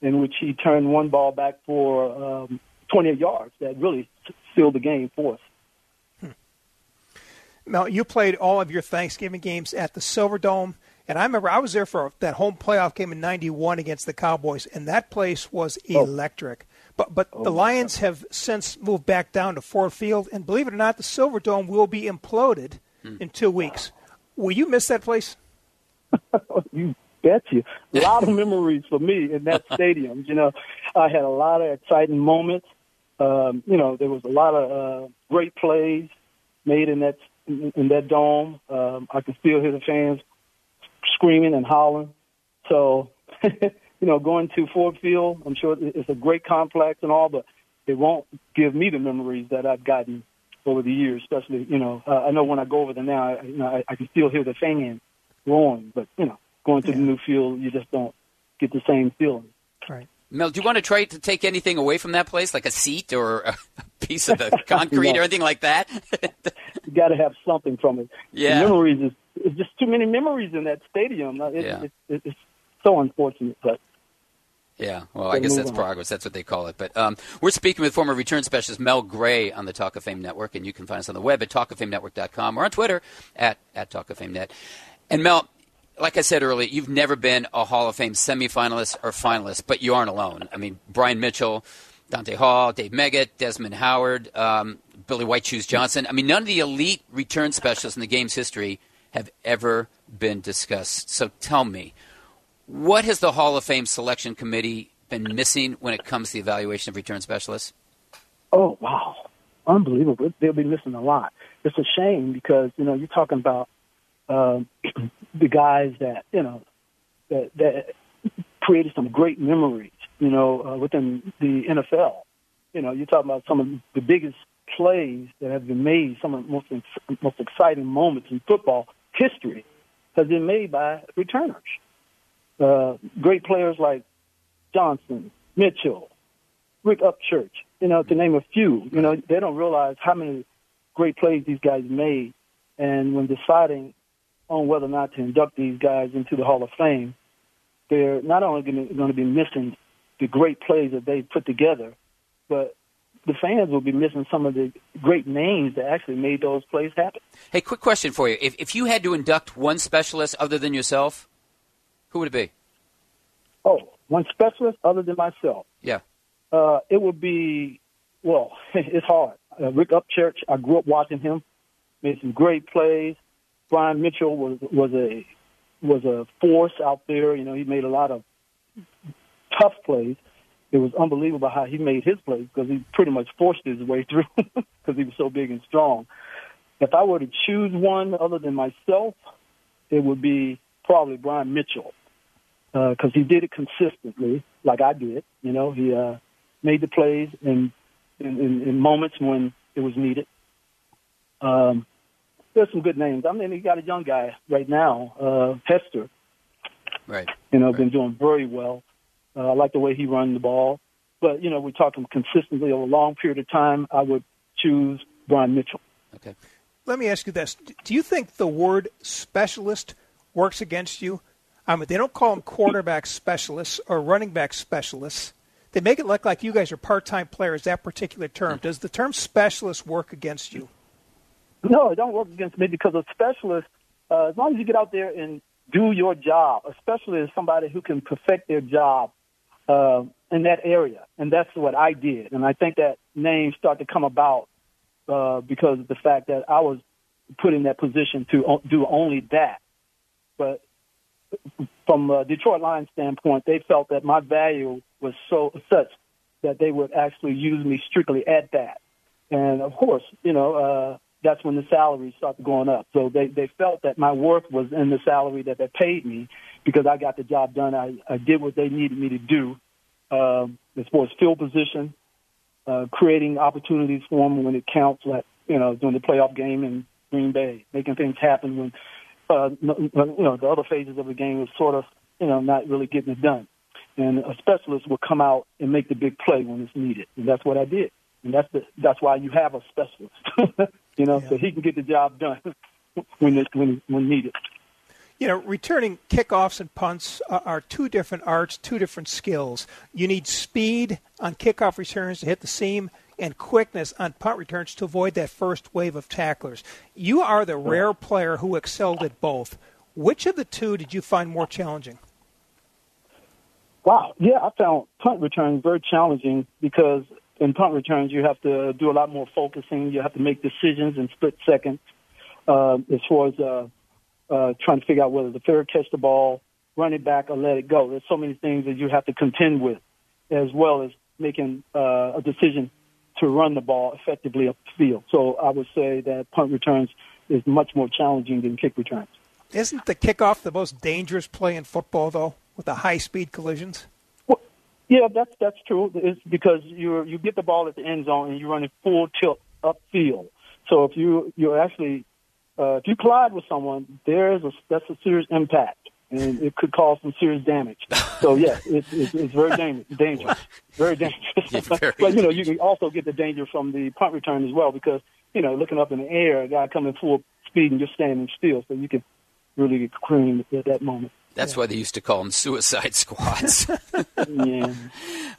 in which he turned one ball back for um, 28 yards. That really sealed the game for us. Hmm. Now, you played all of your Thanksgiving games at the Silverdome. And I remember I was there for that home playoff game in '91 against the Cowboys, and that place was oh. electric. Oh. But but oh the Lions have since moved back down to Ford Field, and believe it or not, the Silverdome will be imploded hmm. in two weeks. Will you miss that place? you bet you. A lot of memories for me in that stadium. You know, I had a lot of exciting moments. Um, you know, there was a lot of uh, great plays made in that in, that dome. Um, I can still hear the fans screaming and howling. So, you know, going to Ford Field, I'm sure it's a great complex and all, but it won't give me the memories that I've gotten over the years. Especially, you know, uh, I know when I go over there now, I, you know, I, I can still hear the fans roaring. But you know, going to yeah. the new field, you just don't get the same feeling. Right. Mel, do you want to try to take anything away from that place, like a seat or a piece of the concrete or anything like that? you got to have something from it. Yeah. The memories is it's just too many memories in that stadium. It, yeah. It, it, it's so unfortunate, but. Yeah, well, I guess that's on. progress. That's what they call it. But um, we're speaking with former return specialist Mel Gray on the Talk of Fame Network, and you can find us on the web at talkoffamenetwork.com or on Twitter at, at Talk of Fame Net. And Mel, like I said earlier, you've never been a Hall of Fame semifinalist or finalist, but you aren't alone. I mean, Brian Mitchell, Dante Hall, Dave Meggett, Desmond Howard, um, Billy White Shoes Johnson. I mean, none of the elite return specialists in the game's history have ever been discussed. So tell me, what has the Hall of Fame selection committee been missing when it comes to the evaluation of return specialists? Oh, wow. Unbelievable. They'll be missing a lot. It's a shame because, you know, you're talking about uh, the guys that, you know, that, that created some great memories, you know, uh, within the NFL. You know, you're talking about some of the biggest plays that have been made, some of the most, most exciting moments in football history has been made by returners. Uh, great players like Johnson, Mitchell, Rick Upchurch, you know, to name a few. You know, they don't realize how many great plays these guys made. And when deciding on whether or not to induct these guys into the Hall of Fame, they're not only going to be missing the great plays that they put together, but the fans will be missing some of the great names that actually made those plays happen. Hey, quick question for you: If if you had to induct one specialist other than yourself, who would it be? Oh, one specialist other than myself. Yeah. Uh, it would be well, it's hard. Uh, Rick Upchurch, I grew up watching him, made some great plays. Brian Mitchell was was a was a force out there. You know, he made a lot of tough plays. It was unbelievable how he made his plays because he pretty much forced his way through because he was so big and strong. If I were to choose one other than myself, it would be probably Brian Mitchell because uh, he did it consistently, like I did. You know, he uh, made the plays in, in, in, in moments when it was needed. Um, there's some good names. I mean, he got a young guy right now, uh, Hester. Right. You know, right. been doing very well. Uh, I like the way he runs the ball. But, you know, we're talking consistently over a long period of time. I would choose Brian Mitchell. Okay. Let me ask you this. Do you think the word specialist works against you? Mean, they don't call them quarterback specialists or running back specialists. They make it look like you guys are part-time players. That particular term does the term specialist work against you? No, it don't work against me because a specialist, uh, as long as you get out there and do your job, a specialist is somebody who can perfect their job uh, in that area, and that's what I did. And I think that name started to come about uh, because of the fact that I was put in that position to do only that. But from a Detroit Lions standpoint, they felt that my value was so such that they would actually use me strictly at that. And of course, you know, uh, that's when the salaries started going up. So they, they felt that my worth was in the salary that they paid me because I got the job done. I, I did what they needed me to do um, as far as field position, uh, creating opportunities for them when it counts, like, you know, during the playoff game in Green Bay, making things happen when, uh, you know, the other phases of the game was sort of, you know, not really getting it done. And a specialist will come out and make the big play when it's needed. And that's what I did. And that's the, that's why you have a specialist. you know, yeah. so he can get the job done when it, when when needed. You know, returning kickoffs and punts are two different arts, two different skills. You need speed on kickoff returns to hit the seam and quickness on punt returns to avoid that first wave of tacklers. You are the rare player who excelled at both. Which of the two did you find more challenging? Wow, yeah, I found punt returns very challenging because in punt returns, you have to do a lot more focusing. You have to make decisions in split seconds uh, as far as uh, uh, trying to figure out whether the fair catch the ball, run it back, or let it go. There's so many things that you have to contend with, as well as making uh, a decision to run the ball effectively up the field. So I would say that punt returns is much more challenging than kick returns. Isn't the kickoff the most dangerous play in football, though, with the high speed collisions? Yeah, that's that's true. It's because you you get the ball at the end zone and you're running full tilt upfield. So if you you're actually uh, if you collide with someone, there's a that's a serious impact and it could cause some serious damage. So yes, it's it's, it's very dangerous. dangerous, very dangerous. very but you know, you can also get the danger from the punt return as well because you know, looking up in the air, a guy coming full speed and just standing still, so you can really get creamed at that moment. That's yeah. why they used to call them suicide squads. yeah.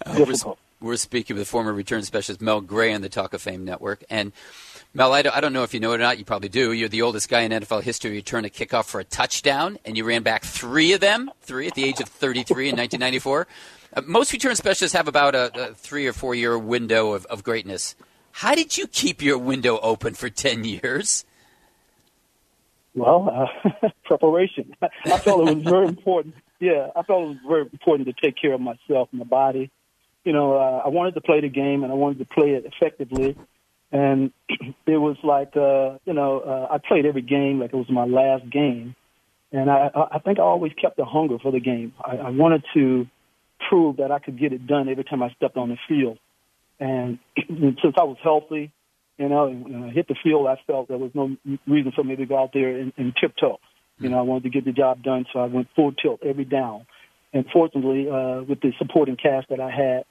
Uh, we're, we're, speaking with former return specialist Mel Gray on the Talk of Fame Network. And Mel, I don't, I don't, know if you know it or not. You probably do. You're the oldest guy in NFL history to return a kickoff for a touchdown, and you ran back three of them, three at the age of 33 in 1994. Uh, most return specialists have about a, a three or four year window of, of greatness. How did you keep your window open for 10 years? Well, uh, preparation. I felt it was very important. Yeah, I felt it was very important to take care of myself and my body. You know, uh, I wanted to play the game and I wanted to play it effectively. And it was like, uh, you know, uh, I played every game like it was my last game. And I, I think I always kept the hunger for the game. I, I wanted to prove that I could get it done every time I stepped on the field. And since I was healthy, you know, when I hit the field, I felt there was no reason for me to go out there and, and tiptoe. You know, I wanted to get the job done, so I went full tilt every down. And fortunately, uh, with the supporting cast that I had,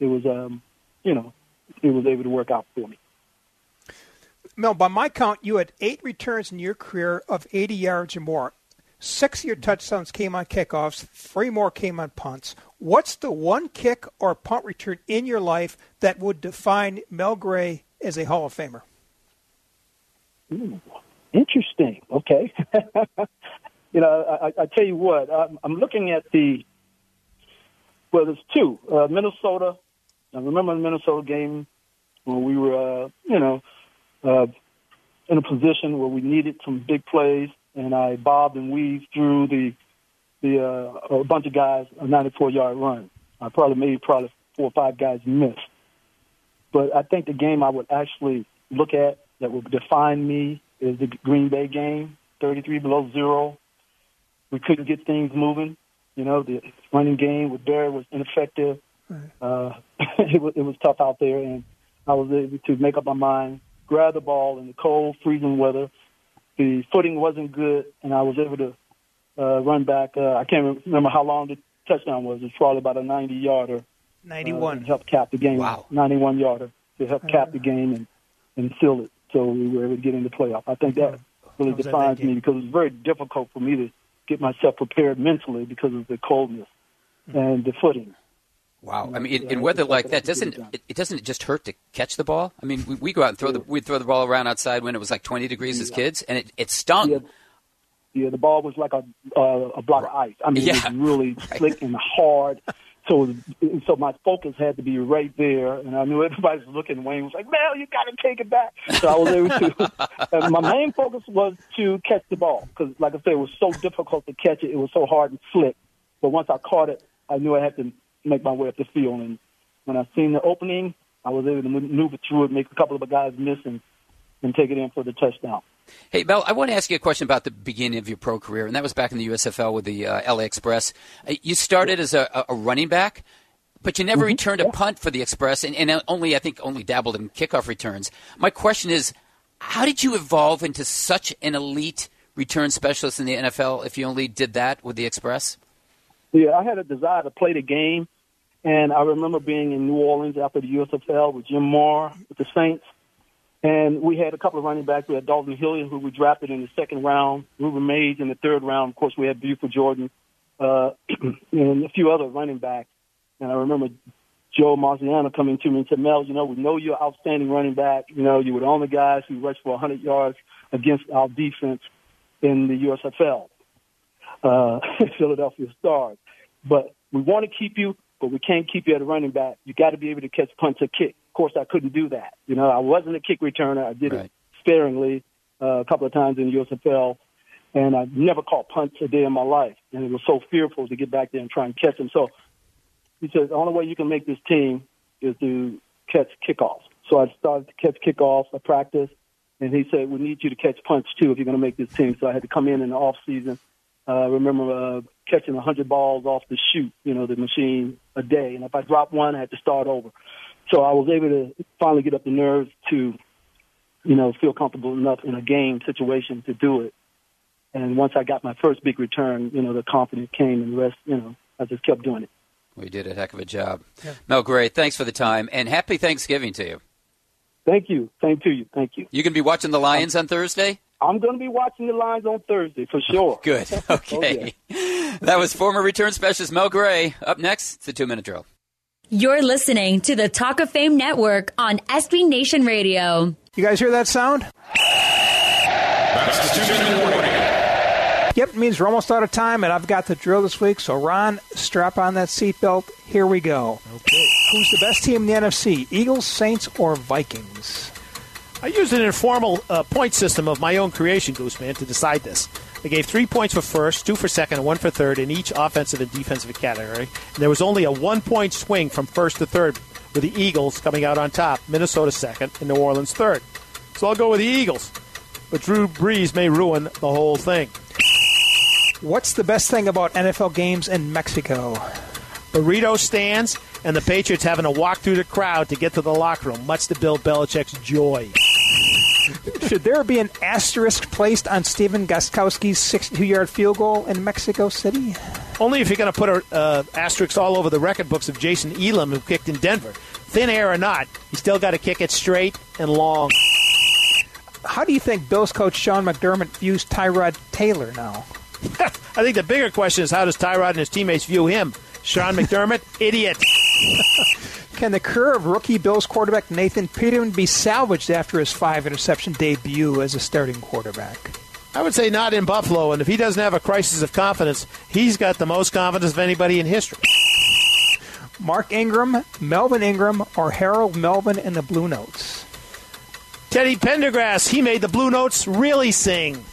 it was, um, you know, it was able to work out for me. Mel, by my count, you had eight returns in your career of 80 yards or more. Six of your touchdowns came on kickoffs, three more came on punts. What's the one kick or punt return in your life that would define Mel Gray as a Hall of Famer? Ooh, interesting. Okay. you know, I, I tell you what, I'm, I'm looking at the, well, there's two. Uh, Minnesota, I remember the Minnesota game when we were, uh, you know, uh, in a position where we needed some big plays, and I bobbed and weaved through the the uh, a bunch of guys a 94 yard run. I probably made probably four or five guys miss. But I think the game I would actually look at that would define me is the Green Bay game, 33 below zero. We couldn't get things moving. You know, the running game with Barry was ineffective. Right. Uh, it, was, it was tough out there, and I was able to make up my mind, grab the ball in the cold, freezing weather. The footing wasn't good, and I was able to uh, run back. Uh, I can't remember how long the touchdown was. It's probably about a 90 yarder. 91. Uh, to help cap the game. Wow. 91 yarder to help cap the uh. game and, and seal it so we were able to get in the playoff. I think that really defines me because it was very difficult for me to get myself prepared mentally because of the coldness mm-hmm. and the footing. Wow, I mean, in, in weather like that, doesn't it, it, doesn't just hurt to catch the ball? I mean, we, we go out and throw the we'd throw the ball around outside when it was like 20 degrees yeah. as kids, and it, it stung. Yeah. Yeah, the ball was like a uh, a block of ice. I mean, yeah. it was really right. slick and hard. So, so my focus had to be right there, and I knew everybody was looking. Wayne was like, "Mel, you got to take it back." So I was able to. and my main focus was to catch the ball because, like I said, it was so difficult to catch it. It was so hard and slick. But once I caught it, I knew I had to make my way up the field. And when I seen the opening, I was able to maneuver through it, make a couple of guys miss, and, and take it in for the touchdown. Hey, Mel, I want to ask you a question about the beginning of your pro career, and that was back in the USFL with the uh, LA Express. Uh, you started as a, a, running back, but you never mm-hmm. returned a punt for the Express, and, and, only I think only dabbled in kickoff returns. My question is, how did you evolve into such an elite return specialist in the NFL if you only did that with the Express? Yeah, I had a desire to play the game, and I remember being in New Orleans after the USFL with Jim Mora with the Saints and we had a couple of running backs. We had Dalton Hilliard, who we drafted in the second round, Rueben Mayes in the third round. Of course, we had Buford Jordan, uh, and a few other running backs. And I remember Joe Marciano coming to me and said, Mel, you know, we know you're outstanding running back. You know, you were the only guys who rushed for 100 yards against our defense in the USFL, uh, Philadelphia Stars. But we want to keep you, but we can't keep you at a running back. You got to be able to catch punts or kick. Of course, I couldn't do that. You know, I wasn't a kick returner. I did right. it sparingly uh, a couple of times in the USFL, and I never caught punts a day in my life. And it was so fearful to get back there and try and catch them. So he said, the only way you can make this team is to catch kickoffs. So I started to catch kickoffs. I practiced, and he said, we need you to catch punts too if you're going to make this team. So I had to come in in the off season. Uh, I remember uh, catching 100 balls off the chute, you know, the machine a day. And if I dropped one, I had to start over. So I was able to finally get up the nerves to, you know, feel comfortable enough in a game situation to do it. And once I got my first big return, you know, the confidence came and the rest, you know, I just kept doing it. We did a heck of a job. Yeah. Mel, great. Thanks for the time and happy Thanksgiving to you. Thank you. Same to you. Thank you. You can be watching the Lions on Thursday? I'm going to be watching the Lions on Thursday for sure. Good. Okay. oh, yeah. That was former return specialist Mel Gray. Up next, it's the two minute drill. You're listening to the Talk of Fame Network on SB Nation Radio. You guys hear that sound? That's the two minute warning. Yep, it means we're almost out of time, and I've got the drill this week. So, Ron, strap on that seatbelt. Here we go. Okay. Who's the best team in the NFC? Eagles, Saints, or Vikings? I used an informal uh, point system of my own creation, Gooseman, to decide this. I gave three points for first, two for second, and one for third in each offensive and defensive category. And there was only a one point swing from first to third, with the Eagles coming out on top, Minnesota second, and New Orleans third. So I'll go with the Eagles. But Drew Brees may ruin the whole thing. What's the best thing about NFL games in Mexico? Burrito stands and the Patriots having to walk through the crowd to get to the locker room, much to Bill Belichick's joy. Should there be an asterisk placed on Stephen Gostkowski's 62-yard field goal in Mexico City? Only if you're going to put an uh, asterisk all over the record books of Jason Elam, who kicked in Denver. Thin air or not, you still got to kick it straight and long. How do you think Bills coach Sean McDermott views Tyrod Taylor now? I think the bigger question is how does Tyrod and his teammates view him? Sean McDermott, idiot. Can the career of rookie Bills quarterback Nathan Peterman be salvaged after his five interception debut as a starting quarterback? I would say not in Buffalo, and if he doesn't have a crisis of confidence, he's got the most confidence of anybody in history. Mark Ingram, Melvin Ingram, or Harold Melvin and the Blue Notes? Teddy Pendergrass, he made the Blue Notes really sing.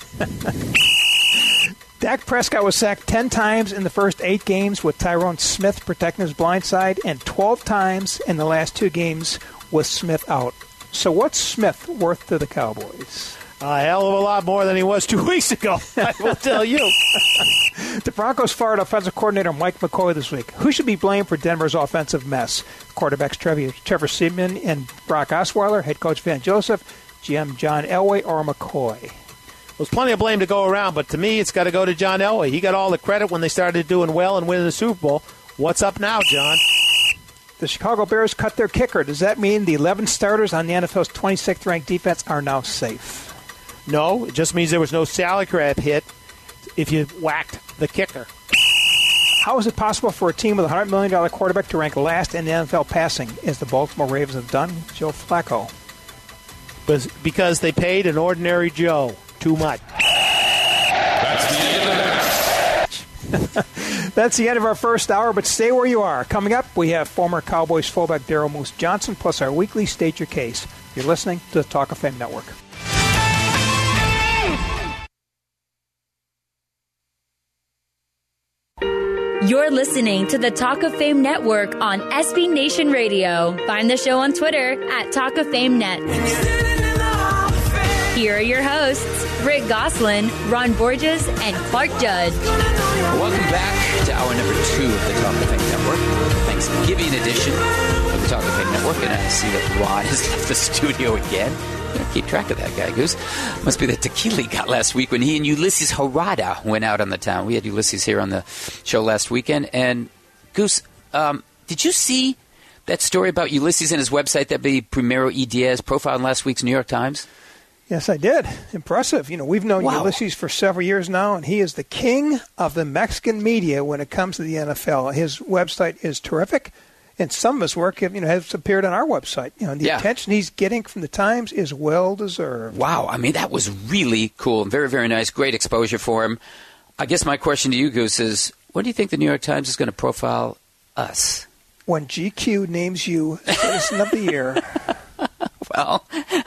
Dak Prescott was sacked 10 times in the first eight games with Tyron Smith protecting his blind side, and 12 times in the last two games with Smith out. So, what's Smith worth to the Cowboys? A hell of a lot more than he was two weeks ago, I will tell you. the Broncos fired offensive coordinator Mike McCoy this week. Who should be blamed for Denver's offensive mess? Quarterbacks Trevor, Trevor Siemian and Brock Osweiler, head coach Vance Joseph, GM John Elway, or McCoy? There's plenty of blame to go around, but to me, it's got to go to John Elway. He got all the credit when they started doing well and winning the Super Bowl. What's up now, John? The Chicago Bears cut their kicker. Does that mean the 11 starters on the NFL's 26th ranked defense are now safe? No, it just means there was no salary cap hit if you whacked the kicker. How is it possible for a team with a $100 million quarterback to rank last in the NFL passing, as the Baltimore Ravens have done? Joe Flacco. Because they paid an ordinary Joe too much. That's the end of the match. That's the end of our first hour, but stay where you are. Coming up, we have former Cowboys fullback Daryl Moose Johnson, plus our weekly State Your Case. You're listening to the Talk of Fame Network. You're listening to the Talk of Fame Network on SB Nation Radio. Find the show on Twitter at Talk of Fame Net. Here are your hosts, Rick Gosselin, Ron Borges, and Clark Judge. Welcome back to hour number two of the Talk of Fame Network, Thanksgiving edition of the Talk of Fame Network. And I see that Ron has left the studio again. keep track of that guy, Goose. Must be the tequila he got last week when he and Ulysses Harada went out on the town. We had Ulysses here on the show last weekend. And, Goose, um, did you see that story about Ulysses and his website that the Primero E. Diaz profiled in last week's New York Times? Yes, I did. Impressive. You know, we've known wow. Ulysses for several years now, and he is the king of the Mexican media when it comes to the NFL. His website is terrific, and some of his work, you know, has appeared on our website. You know, the yeah. attention he's getting from the Times is well deserved. Wow, I mean, that was really cool very, very nice. Great exposure for him. I guess my question to you, Goose, is when do you think the New York Times is going to profile us? When GQ names you Citizen of the Year. well,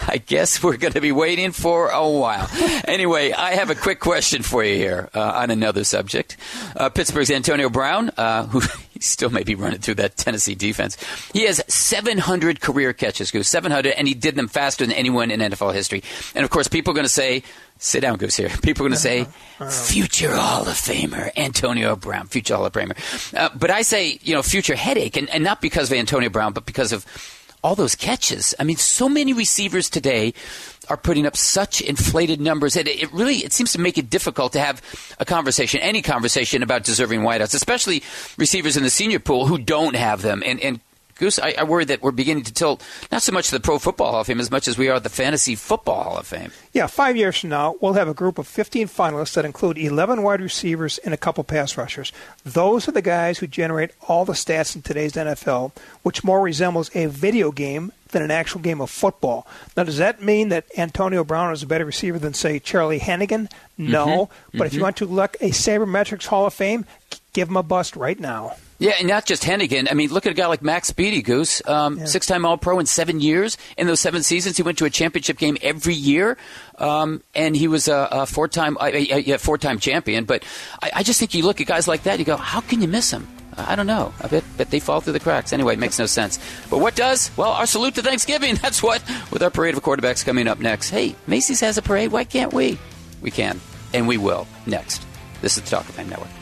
I guess we're going to be waiting for a while. Anyway, I have a quick question for you here uh, on another subject. Uh, Pittsburgh's Antonio Brown, uh, who still may be running through that Tennessee defense, he has 700 career catches, Goose, 700, and he did them faster than anyone in NFL history. And of course, people are going to say, Sit down, Goose. Here, people are going to say, "Future Hall of Famer Antonio Brown, future Hall of Famer." Uh, but I say, you know, future headache, and, and not because of Antonio Brown, but because of all those catches. I mean, so many receivers today are putting up such inflated numbers. that it really it seems to make it difficult to have a conversation, any conversation about deserving wideouts, especially receivers in the senior pool who don't have them. And, and Goose, I, I, worry that we're beginning to tilt not so much the Pro Football Hall of Fame as much as we are the Fantasy Football Hall of Fame. Yeah, five years from now, we'll have a group of 15 finalists that include 11 wide receivers and a couple pass rushers. Those are the guys who generate all the stats in today's NFL, which more resembles a video game than an actual game of football. Now, does that mean that Antonio Brown is a better receiver than, say, Charlie Hennigan? No. Mm-hmm. But mm-hmm. if you mm-hmm. want to look a Sabermetrics Hall of Fame, give him a bust right now. Yeah, and not just Hennigan. I mean, look at a guy like Mac Speedie Goose, um, yeah. six-time All-Pro in seven years. In those seven seasons, he went to a championship game every year, um, and he was a, a four-time, a, a four-time champion. But I, I, just think you look at guys like that, you go, how can you miss him? I don't know. I bet, bet they fall through the cracks. Anyway, it makes no sense. But what does? Well, our salute to Thanksgiving. That's what. With our parade of quarterbacks coming up next. Hey, Macy's has a parade. Why can't we? We can, and we will next. This is the Talk of Fame Network.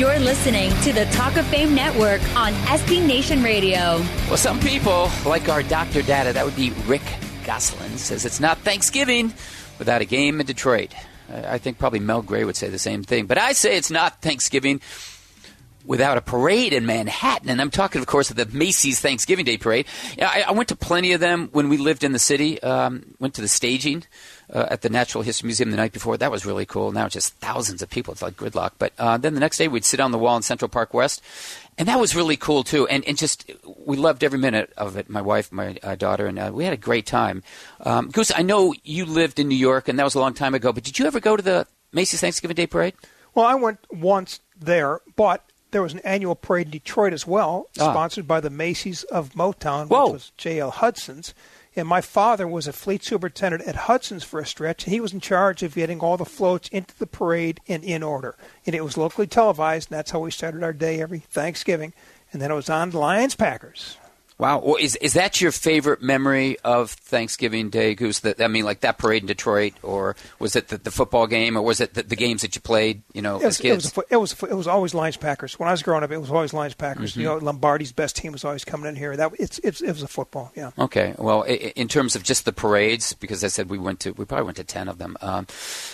You're listening to the Talk of Fame Network on SB Nation Radio. Well, some people, like our Dr. Data, that would be Rick Gosselin, says it's not Thanksgiving without a game in Detroit. I think probably Mel Gray would say the same thing. But I say it's not Thanksgiving without a parade in Manhattan. And I'm talking, of course, of the Macy's Thanksgiving Day Parade. I, I went to plenty of them when we lived in the city. Um, went to the staging uh, at the Natural History Museum the night before. That was really cool. Now it's just thousands of people. It's like gridlock. But uh, then the next day we'd sit on the wall in Central Park West. And that was really cool too, and and just we loved every minute of it. My wife, my uh, daughter, and uh, we had a great time. Um, Goose, I know you lived in New York, and that was a long time ago. But did you ever go to the Macy's Thanksgiving Day Parade? Well, I went once there, but there was an annual parade in Detroit as well, Ah. sponsored by the Macy's of Motown, Whoa. which was J.L. Hudson's. And my father was a fleet superintendent at Hudson's for a stretch, and he was in charge of getting all the floats into the parade and in order. And it was locally televised, and that's how we started our day every Thanksgiving. And then it was on the Lions Packers. Wow, well, is is that your favorite memory of Thanksgiving Day, Goose? That I mean, like that parade in Detroit, or was it the, the football game, or was it the, the games that you played? You know, It was, as it kids. was, a it was it was always Lions Packers. When I was growing up, it was always Lions Packers. Mm-hmm. You know, Lombardi's best team was always coming in here. That it's, it's it was a football. Yeah. Okay. Well, in terms of just the parades, because I said we went to, we probably went to ten of them. Um,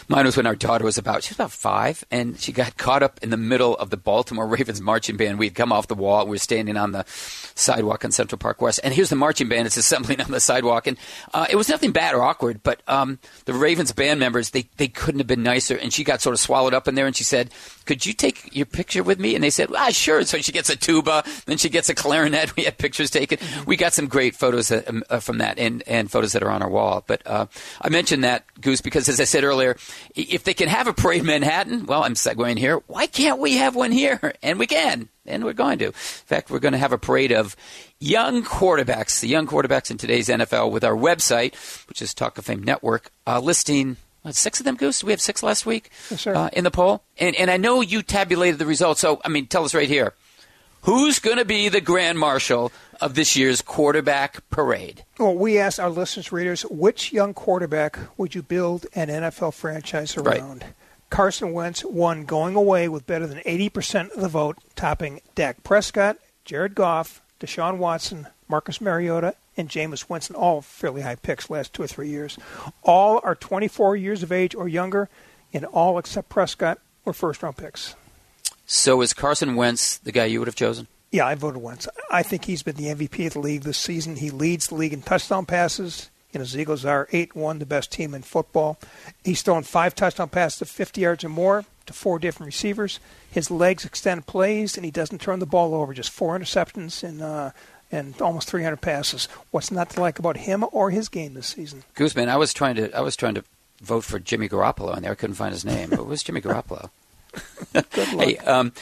mine was when our daughter was about, she was about five, and she got caught up in the middle of the Baltimore Ravens marching band. We'd come off the wall, we were standing on the sidewalk in Central Park West, and here's the marching band. It's assembling on the sidewalk, and uh, it was nothing bad or awkward, but um, the Ravens band members, they they couldn't have been nicer, and she got sort of swallowed up in there, and she said, "Could you take your picture with me?" And they said, "Ah, sure." So she gets a tuba, then she gets a clarinet. We had pictures taken. We got some great photos uh, um, uh, from that, and and photos that are on our wall. But uh, I mentioned that Goose because, as I said earlier, if they can have a parade in Manhattan, well, I'm segueing here. Why can't we have one here? And we can, and we're going to. In fact, we're going to have a parade of young quarterbacks, the young quarterbacks in today's NFL, with our website, which is Talk of Fame Network, uh, listing. what, Six of them, Goose. Did we have six last week Yes, uh, in the poll, and and I know you tabulated the results. So I mean, tell us right here, who's going to be the grand marshal of this year's quarterback parade? Well, we asked our listeners, readers, which young quarterback would you build an NFL franchise Right. Carson Wentz won going away with better than 80% of the vote, topping Dak Prescott, Jared Goff, Deshaun Watson, Marcus Mariota, and Jameis Winston, all fairly high picks last two or three years. All are 24 years of age or younger, and all except Prescott were first round picks. So is Carson Wentz the guy you would have chosen? Yeah, I voted Wentz. I think he's been the MVP of the league this season. He leads the league in touchdown passes. You know, his Eagles are 8 1, the best team in football. He's thrown five touchdown passes of 50 yards or more to four different receivers. His legs extend plays, and he doesn't turn the ball over. Just four interceptions and, uh, and almost 300 passes. What's not to like about him or his game this season? Gooseman, I was trying to I was trying to vote for Jimmy Garoppolo, in there I couldn't find his name. But it was Jimmy Garoppolo. Good luck. Hey, um,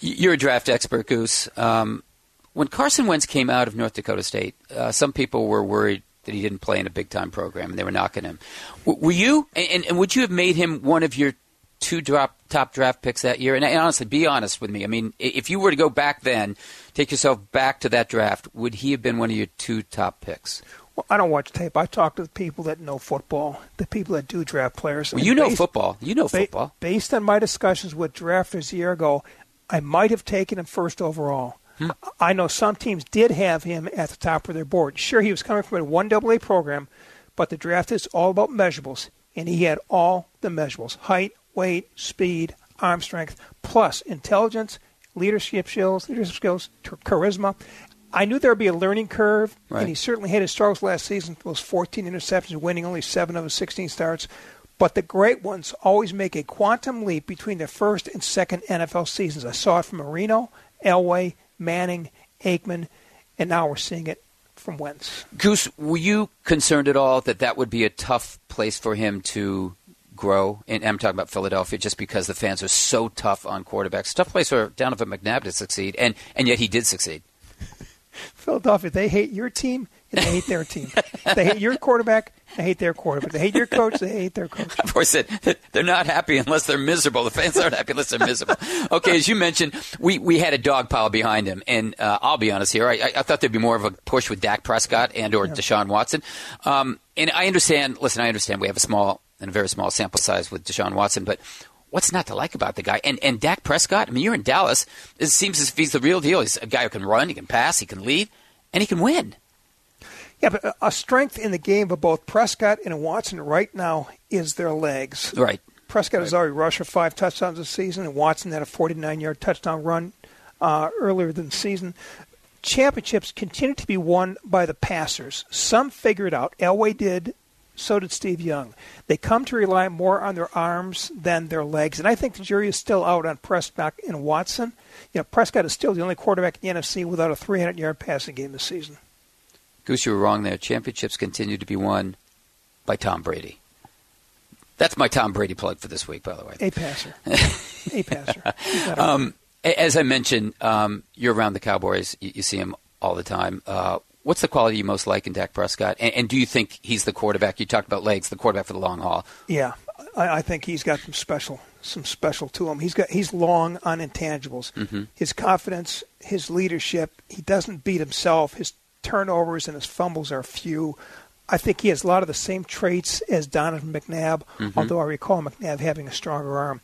you're a draft expert, Goose. Um, when Carson Wentz came out of North Dakota State, uh, some people were worried that he didn't play in a big time program, and they were knocking him. W- were you? And, and would you have made him one of your two drop, top draft picks that year? And, and honestly, be honest with me. I mean, if you were to go back then, take yourself back to that draft, would he have been one of your two top picks? Well, I don't watch tape. I talk to the people that know football, the people that do draft players. Well, you know based- football. You know Ba- football. based on my discussions with drafters a year ago, I might have taken him first overall. Hmm. I know some teams did have him at the top of their board. Sure, he was coming from a one AA program, but the draft is all about measurables, and he had all the measurables: height, weight, speed, arm strength, plus intelligence, leadership skills, leadership skills, charisma. I knew there would be a learning curve, Right. and he certainly had his struggles last season. Those 14 interceptions, winning only seven of his 16 starts. But the great ones always make a quantum leap between their first and second NFL seasons. I saw it from Marino, Elway, Manning, Aikman, and now we're seeing it from Wentz. Goose, were you concerned at all that that would be a tough place for him to grow? And I'm talking about Philadelphia, just because the fans are so tough on quarterbacks. Tough place for Donovan McNabb to succeed, and and yet he did succeed. Philadelphia, they hate your team and they hate their team. they hate your quarterback, they hate their quarterback. They hate your coach, they hate their coach. Of course, they're not happy unless they're miserable. The fans aren't happy unless they're miserable. Okay, as you mentioned, we, we had a dog pile behind him, and uh, I'll be honest here. I, I, thought there'd be more of a push with Dak Prescott and or Deshaun Watson. Um, and I understand. Listen, I understand we have a small and a very small sample size with Deshaun Watson, but what's not to like about the guy? And and Dak Prescott. I mean, you're in Dallas. It seems as if he's the real deal. He's a guy who can run, he can pass, he can lead, and he can win. Yeah, but a- a strength in the game of both Prescott and Watson right now is their legs. Right. Prescott has already rushed for five touchdowns this season, and Watson had a 49 yard touchdown run. uh, earlier in the season. Championships continue to be won by the passers. Some figure it out. Elway did. So did Steve Young. They come to rely more on their arms than their legs, and I think the jury is still out on Prescott and Watson. You know, Prescott is still the only quarterback in the NFC without a 300-yard passing game this season. Goose, you were wrong there. Championships continue to be won by Tom Brady. That's my Tom Brady plug for this week, by the way. A passer. a passer. Um, as I mentioned, um, you're around the Cowboys. You, you see him all the time. Uh, what's the quality you most like in Dak Prescott? And, and, do you think he's the quarterback? You talked about legs, the quarterback for the long haul. Yeah, I, I think he's got some special, some special to him. He's got he's long on intangibles. Mm-hmm. His confidence, his leadership. He doesn't beat himself. His turnovers and his fumbles are few. I think he has a lot of the same traits as Donovan McNabb, mm-hmm. although I recall McNabb having a stronger arm.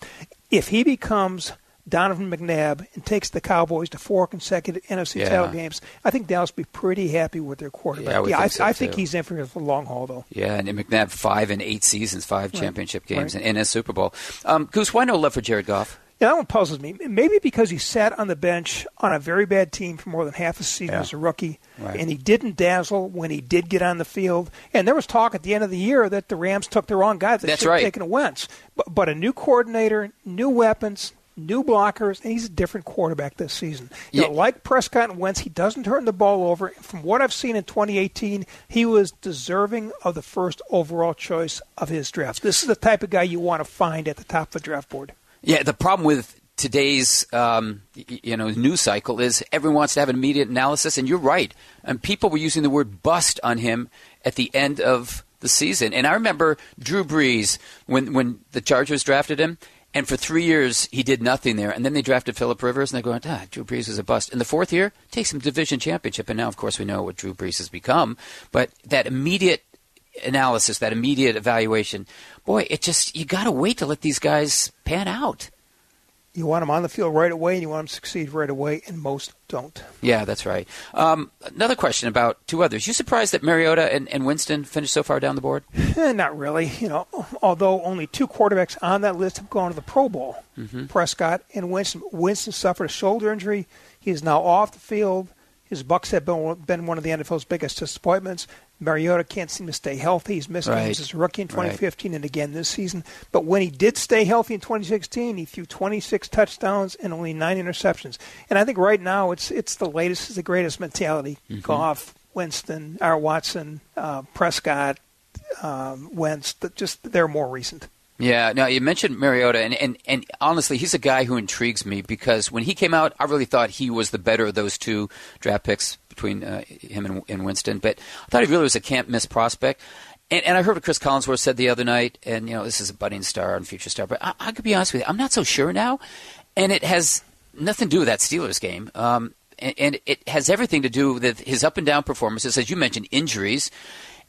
If he becomes Donovan McNabb and takes the Cowboys to four consecutive NFC yeah. title games, I think Dallas will be pretty happy with their quarterback. Yeah, I, yeah, think, I, so I think he's in for the long haul, though. Yeah, and McNabb five and eight seasons, five right. championship games, right. and, and a Super Bowl. Um, Goose, why no love for Jared Goff? Yeah, that one puzzles me. Maybe because he sat on the bench on a very bad team for more than half a season yeah. as a rookie, right. and he didn't dazzle when he did get on the field. And there was talk at the end of the year that the Rams took the wrong guy. That That's right. taken a Wentz. But, but a new coordinator, new weapons, new blockers, and he's a different quarterback this season. You Yeah. know, like Prescott and Wentz, he doesn't turn the ball over. From what I've seen in 2018, he was deserving of the first overall choice of his draft. This is the type of guy you want to find at the top of the draft board. Yeah, the problem with today's um, you know news cycle is everyone wants to have an immediate analysis, and you're right. And people were using the word "bust" on him at the end of the season. And I remember Drew Brees when when the Chargers drafted him. And for three years, he did nothing there. And then they drafted Philip Rivers, and they're going, ah, Drew Brees is a bust. In the fourth year, takes him division championship. And now, of course, we know what Drew Brees has become. But that immediate analysis, that immediate evaluation, boy, it just, you got to wait to let these guys pan out. You want them on the field right away, and you want them to succeed right away, and most don't. Yeah, that's right. Um, another question about two others. You surprised that Mariota and, and Winston finished so far down the board? Eh, not really. You know, although only two quarterbacks on that list have gone to the Pro Bowl, Prescott and Winston. Winston suffered a shoulder injury. He is now off the field. His Bucks have been, been one of the NFL's biggest disappointments. Mariota can't seem to stay healthy. He's missed Right. games as a rookie in 2015 and again this season. But when he did stay healthy in 2016, he threw 26 touchdowns and only nine interceptions. And I think right now it's it's the latest is the greatest mentality. Goff, Winston, or Watson, uh, Prescott, um, Wentz. Just they're more recent. Yeah, now you mentioned Mariota, and, and, and honestly, he's a guy who intrigues me because when he came out, I really thought he was the better of those two draft picks between uh, him and, and Winston. But I thought he really was a can't miss prospect. And, and I heard what Cris Collinsworth said the other night, and you know this is a budding star and future star. But I, I could be honest with you, I'm not so sure now, and it has nothing to do with that Steelers game. Um, and, and it has everything to do with his up and down performances, as you mentioned, injuries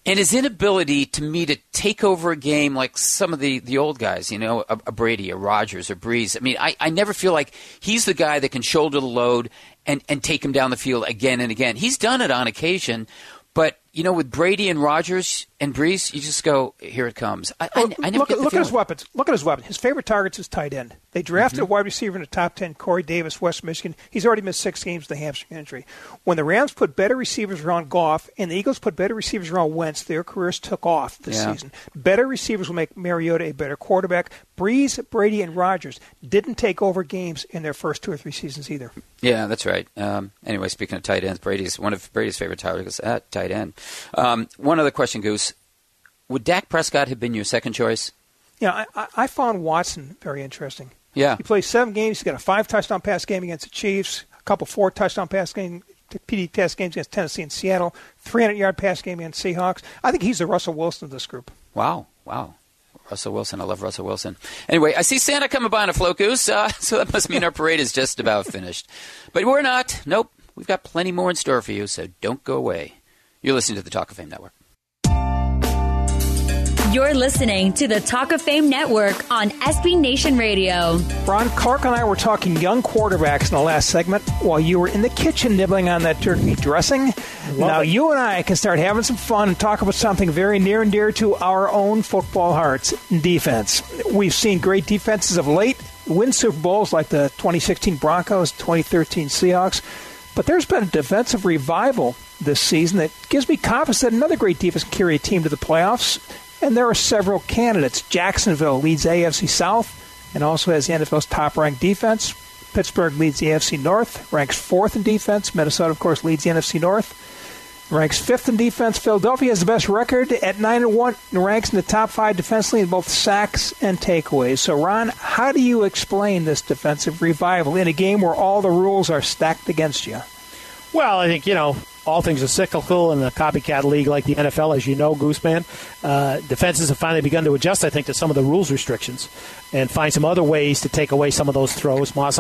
and his inability to me to take over a game like some of the, the old guys, you know, a, a Brady, a Rodgers, a Brees. I mean, I, I never feel like he's the guy that can shoulder the load and, and take him down the field again and again. He's done it on occasion, but you know, with Brady and Rodgers and Brees, you just go, here it comes. I, I, I never look, look at his weapons. Look at his weapon. His favorite targets is tight end. They drafted Mm-hmm. a wide receiver in the top ten, Corey Davis, West Michigan. He's already missed six games with a hamstring injury. When the Rams put better receivers around Goff and the Eagles put better receivers around Wentz, their careers took off this Yeah. season. Better receivers will make Mariota a better quarterback. Brees, Brady, and Rodgers didn't take over games in their first two or three seasons either. Yeah, that's right. Um, anyway, speaking of tight ends, Brady's one of Brady's favorite targets at tight end. Um, one other question, Goose: Would Dak Prescott have been your second choice? Yeah, I, I- I found Watson very interesting. Yeah, He played seven games. He's got a five touchdown pass game against the Chiefs, a couple four touchdown pass game. PD pass games against Tennessee and Seattle, 300 yard pass game against Seahawks. I think he's the Russell Wilson of this group. Wow, wow. Russell Wilson. I love Russell Wilson. Anyway, I see Santa coming by on a float goose, uh, so that must mean our parade is just about finished. But we're not. Nope. We've got plenty more in store for you, so don't go away. You're listening to the Talk of Fame Network. You're listening to the Talk of Fame Network on SB Nation Radio. Ron Clark and I were talking young quarterbacks in the last segment while you were in the kitchen nibbling on that turkey dressing. now it. you and I can start having some fun and talk about something very near and dear to our own football hearts defense. We've seen great defenses of late. win Super Bowls like the 2016 Broncos, 2013 Seahawks. But there's been a defensive revival this season that gives me confidence that another great defense can carry a team to the playoffs. And there are several candidates. Jacksonville leads AFC South and also has the NFL's top ranked defense. Pittsburgh leads the AFC North, ranks fourth in defense. Minnesota, of course, leads the NFC North, ranks fifth in defense. Philadelphia has the best record at nine and one, and ranks in the top five defensively in both sacks and takeaways. So, Ron, how do you explain this defensive revival in a game where all the rules are stacked against you? Well, I think you know all things are cyclical in a copycat league like the NFL, as you know, Gooseman. Uh, defenses have finally begun to adjust, I think, to some of the rules restrictions and find some other ways to take away some of those throws. Most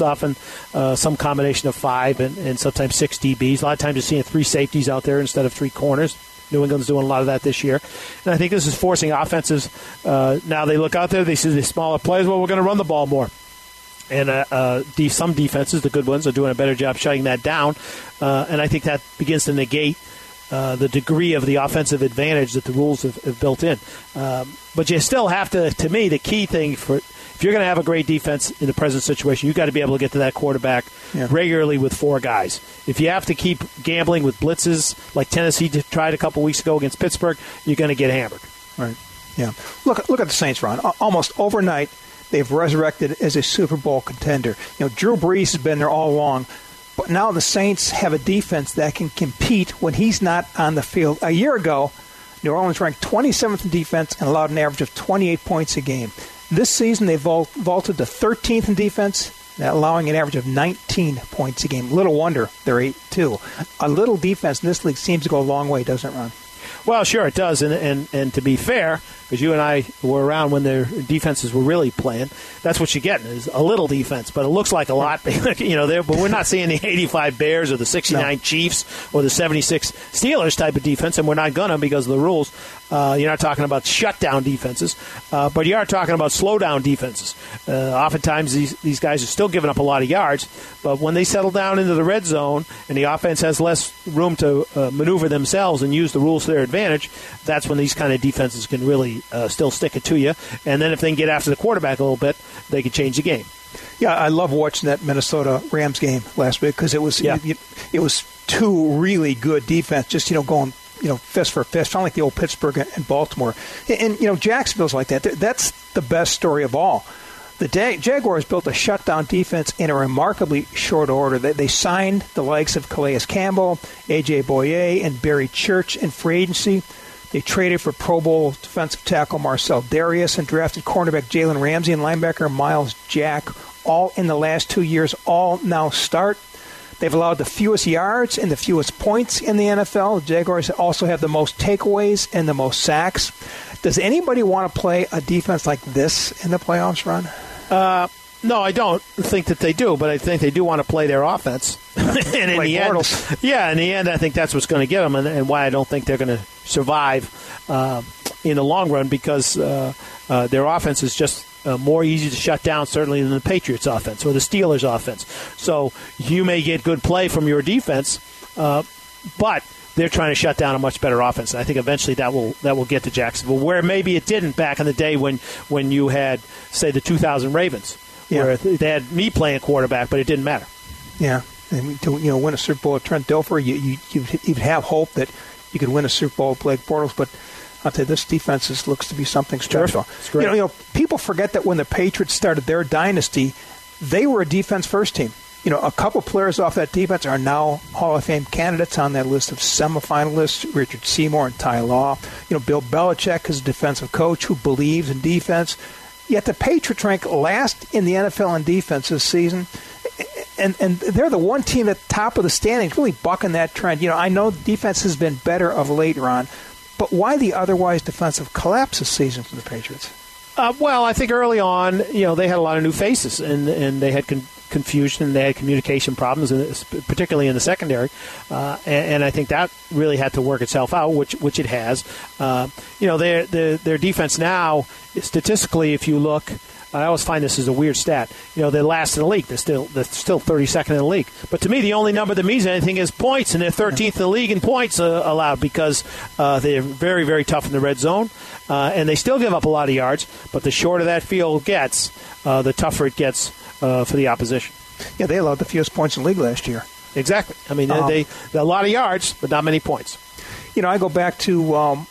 often, uh, some combination of five and, and sometimes six DBs. A lot of times you're seeing three safeties out there instead of three corners. New England's doing a lot of that this year. And I think this is forcing offenses. Uh, now they look out there, they see the smaller players, well, we're going to run the ball more and uh, uh, some defenses, the good ones, are doing a better job shutting that down. Uh, and I think that begins to negate uh, the degree of the offensive advantage that the rules have, have built in. Um, but you still have to, to me, the key thing for if you're going to have a great defense in the present situation, you've got to be able to get to that quarterback yeah. regularly with four guys. If you have to keep gambling with blitzes like Tennessee tried a couple weeks ago against Pittsburgh, you're going to get hammered. Right. Yeah. Look, look at the Saints, Ron. Almost overnight, they've resurrected as a Super Bowl contender. You know, Drew Brees has been there all along, but now the Saints have a defense that can compete when he's not on the field. A year ago, New Orleans ranked 27th in defense and allowed an average of 28 points a game. This season, they vaulted to 13th in defense, allowing an average of 19 points a game. Little wonder they're 8 2. A little defense in this league seems to go a long way, doesn't it, Ron? Well, sure, it does. And, and, and to be fair, because you and I were around when their defenses were really playing. That's what you're getting is a little defense, but it looks like a lot. you know, but we're not seeing the 85 Bears or the 69 no. Chiefs or the 76 Steelers type of defense, and we're not gonna because of the rules. Uh, you're not talking about shutdown defenses, uh, but you are talking about slow down defenses. Uh, oftentimes, these these guys are still giving up a lot of yards, but when they settle down into the red zone and the offense has less room to uh, maneuver themselves and use the rules to their advantage, that's when these kind of defenses can really uh, still stick it to you. And then if they can get after the quarterback a little bit, they can change the game. Yeah, I love watching that Minnesota Rams game last week because it was yeah. it, it, was two really good defense, just you know going you know fist for fist, kind of like the old Pittsburgh and Baltimore, and, you know Jacksonville's like that. That's the best story of all. The Jaguars built a shutdown defense in a remarkably short order. They, they signed the likes of Calais Campbell, A.J. Bouye, and Barry Church in free agency. They traded for Pro Bowl defensive tackle Marcell Dareus and drafted cornerback Jalen Ramsey and linebacker Myles Jack, all in the last two years, all now start. They've allowed the fewest yards and the fewest points in the NFL. The Jaguars also have the most takeaways and the most sacks. Does anybody want to play a defense like this in the playoffs, Ron? Uh, no, I don't think that they do, but I think they do want to play their offense. and in the end, yeah, in the end, I think that's what's going to get them, and, and why I don't think they're going to survive uh, in the long run because uh, uh, their offense is just uh, more easy to shut down, certainly, than the Patriots' offense or the Steelers' offense. So you may get good play from your defense, uh, but they're trying to shut down a much better offense. And I think eventually that will that will get to Jacksonville, where maybe it didn't back in the day when when you had, say, the 2000 Ravens yeah. where they had me playing quarterback, but it didn't matter. Yeah, and to you know win a Super Bowl with Trent Dilfer, you you you'd have hope that you could win a Super Bowl with Blake Bortles, but. I'll tell you, this defense is, looks to be something special. You know, you know, people forget that when the Patriots started their dynasty, they were a defense first team. You know, a couple players off that defense are now Hall of Fame candidates on that list of semifinalists. Richard Seymour and Ty Law. You know, Bill Belichick is a defensive coach who believes in defense. Yet the Patriots rank last in the NFL in defense this season. And, and they're the one team at the top of the standings, really bucking that trend. You know, I know defense has been better of late, Ron, but why the otherwise defensive collapse this season for the Patriots? Uh, well, I think early on, you know, they had a lot of new faces, and and they had con- confusion, and they had communication problems, particularly in the secondary, uh, and, and, I think that really had to work itself out, which which it has. Uh, you know, their, their their defense now, statistically, if you look. I always find this is a weird stat. You know, they're last in the league. They're still they're still 32nd in the league. But to me, the only number that means anything is points, and they're 13th in the league in points uh, allowed because uh, they're very very tough in the red zone, uh, and they still give up a lot of yards. But the shorter that field gets, uh, the tougher it gets uh, for the opposition. Yeah, they allowed the fewest points in the league last year. Exactly. I mean, um, they, they a lot of yards, but not many points. You know, I go back to um,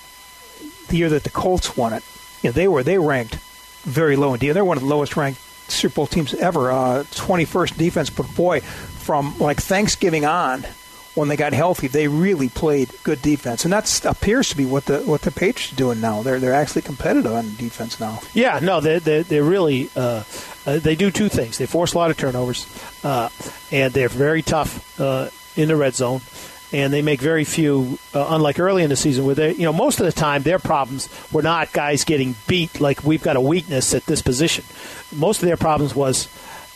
the year that the Colts won it. You know, they were they ranked very low indeed. They're one of the lowest ranked Super Bowl teams ever. Uh, 21st defense, but boy, from like Thanksgiving on, when they got healthy, they really played good defense, and that appears to be what the what the Patriots are doing now. They're they're actually competitive on defense now. Yeah, no, they they they're really uh, uh, they do two things. They force a lot of turnovers, uh, and they're very tough uh, in the red zone and they make very few. Uh, unlike early in the season, where they, you know, most of the time their problems were not guys getting beat. Like we've got a weakness at this position. Most of their problems was,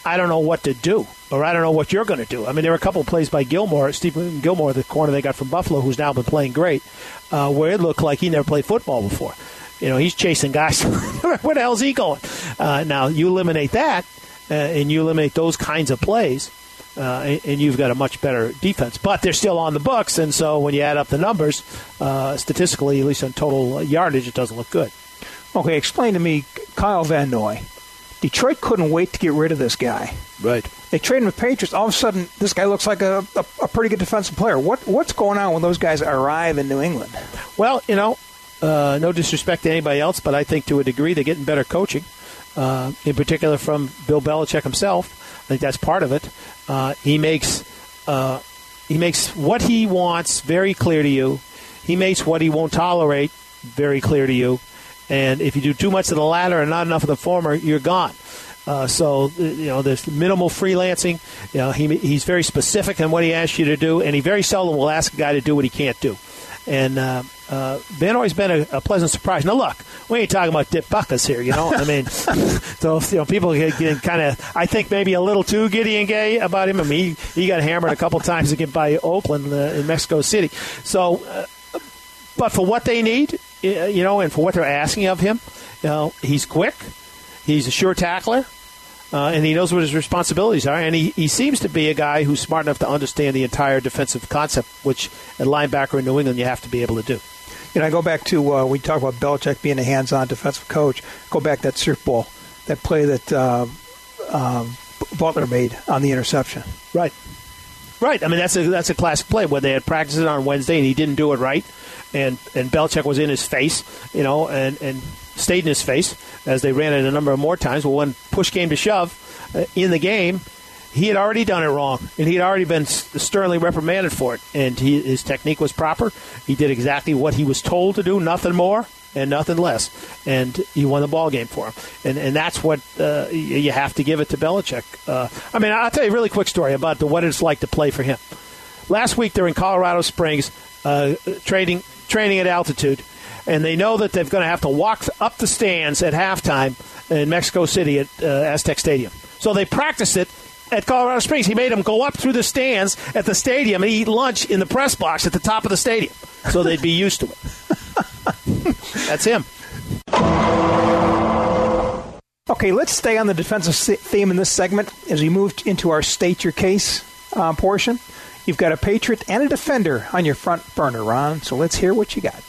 I don't know what to do, or I don't know what you're going to do. I mean, there were a couple of plays by Gilmore, Stephon Gilmore, the corner they got from Buffalo, who's now been playing great, uh, where it looked like he never played football before. You know, he's chasing guys. Where the hell's he going? Uh, now you eliminate that, uh, and you eliminate those kinds of plays uh, and you've got a much better defense. But they're still on the books, and so when you add up the numbers, uh, statistically, at least on total yardage, it doesn't look good. Okay, explain to me, Kyle Van Noy. Detroit couldn't wait to get rid of this guy. Right. They traded with Patriots. All of a sudden, this guy looks like a, a, a, pretty good defensive player. What what's going on when those guys arrive in New England? Well, you know, uh, no disrespect to anybody else, but I think to a degree they're getting better coaching, uh, in particular from Bill Belichick himself. I think that's part of it. Uh, he makes uh, he makes what he wants very clear to you. He makes what he won't tolerate very clear to you. And if you do too much of the latter and not enough of the former, you're gone. Uh, so you know, there's minimal freelancing. You know, he, he's very specific in what he asks you to do, and he very seldom will ask a guy to do what he can't do. And uh, uh, Noy's been a, a, pleasant surprise. Now, look, we ain't talking about Dick Butkus here, you know. I mean, so you know, people get, get kind of, I think maybe a little too giddy and gay about him. I mean, he, he got hammered a couple times again by Oakland uh, in Mexico City. So, uh, but for what they need, you know, and for what they're asking of him, you know, he's quick, he's a sure tackler uh, and he knows what his responsibilities are. And he, he seems to be a guy who's smart enough to understand the entire defensive concept, which at linebacker in New England you have to be able to do. You know, I go back to uh, we talk about Belichick being a hands-on defensive coach. Go back that Super Bowl, that play that uh, uh, Butler made on the interception. Right, right. I mean, that's a that's a classic play where they had practiced it on Wednesday and he didn't do it right, and and Belichick was in his face, you know, and and stayed in his face as they ran it a number of more times. Well, when push came to shove uh, in the game, he had already done it wrong, and he had already been sternly reprimanded for it. And he, his technique was proper. He did exactly what he was told to do, nothing more and nothing less. And he won the ball game for him. And and that's what uh, you have to give it to Belichick. Uh, I mean, I'll tell you a really quick story about the, what it's like to play for him. Last week they're in Colorado Springs, uh, trading training at altitude and they know that they're going to have to walk up the stands at halftime in Mexico City at uh, Aztec Stadium. So they practice it at Colorado Springs. He made them go up through the stands at the stadium and eat lunch in the press box at the top of the stadium so they'd be used to it. That's him. Okay, let's stay on the defensive theme in this segment as we move into our state your case uh, portion. You've got a patriot and a defender on your front burner, Ron. So let's hear what you got.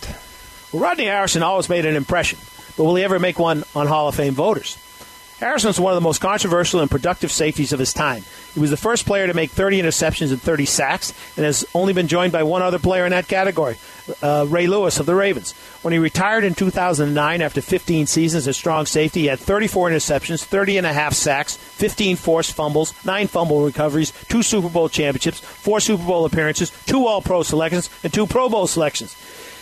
Well, Rodney Harrison always made an impression, but will he ever make one on Hall of Fame voters? Harrison was one of the most controversial and productive safeties of his time. He was the first player to make 30 interceptions and 30 sacks, and has only been joined by one other player in that category, uh, Ray Lewis of the Ravens. When he retired in 2009 after 15 seasons as strong safety, he had 34 interceptions, 30 and a half sacks, 15 forced fumbles, 9 fumble recoveries, 2 Super Bowl championships, 4 Super Bowl appearances, 2 All Pro selections, and 2 Pro Bowl selections.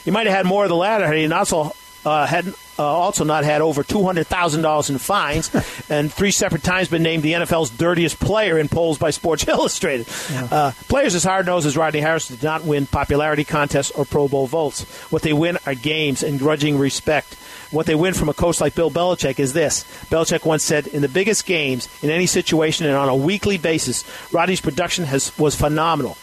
He might have had more of the latter had he not also uh, had uh, also not had over two hundred thousand dollars in fines, and three separate times been named the NFL's dirtiest player in polls by Sports Illustrated. Yeah. Uh, players as hard nosed as Rodney Harris did not win popularity contests or Pro Bowl votes. What they win are games and grudging respect. What they win from a coach like Bill Belichick is this. Belichick once said, "In the biggest games, in any situation, and on a weekly basis, Rodney's production has was phenomenal."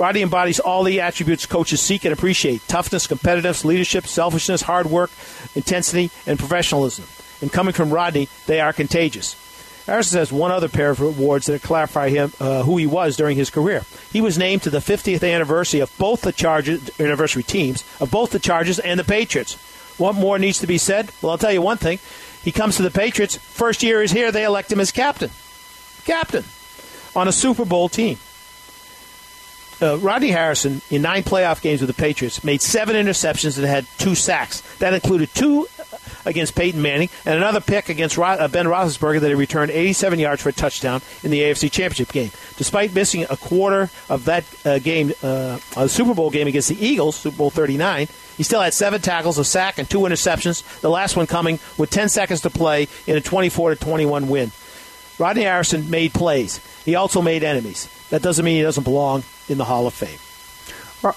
Roddy embodies all the attributes coaches seek and appreciate toughness, competitiveness, leadership, selfishness, hard work, intensity, and professionalism. and coming from Rodney, they are contagious. Harrison has one other pair of awards that clarify him uh, who he was during his career. He was named to the 50th anniversary of both the Chargers anniversary teams of both the Chargers and the Patriots. What more needs to be said? Well, I'll tell you one thing. He comes to the Patriots. First year he's here, they elect him as captain. Captain on a Super Bowl team. Uh, Rodney Harrison, in nine playoff games with the Patriots, made seven interceptions and had two sacks. That included two against Peyton Manning and another pick against uh, Ben Roethlisberger that he returned 87 yards for a touchdown in the AFC Championship game. Despite missing a quarter of that uh, game, uh, a Super Bowl game against the Eagles, Super Bowl 39, he still had seven tackles, a sack, and two interceptions. The last one coming with 10 seconds to play in a 24 to 21 win. Rodney Harrison made plays. He also made enemies. That doesn't mean he doesn't belong in the Hall of Fame.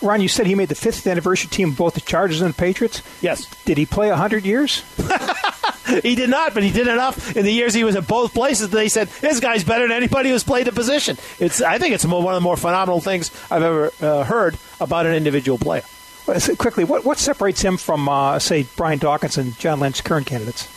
Ron, you said he made the fifth anniversary team of both the Chargers and the Patriots. Yes. Did he play 100 years? he did not, but he did enough in the years he was at both places that they said, this guy's better than anybody who's played the position. It's, I think it's one of the more phenomenal things I've ever uh, heard about an individual player. Well, quickly, what, what separates him from, uh, say, Brian Dawkins and John Lynch, current candidates?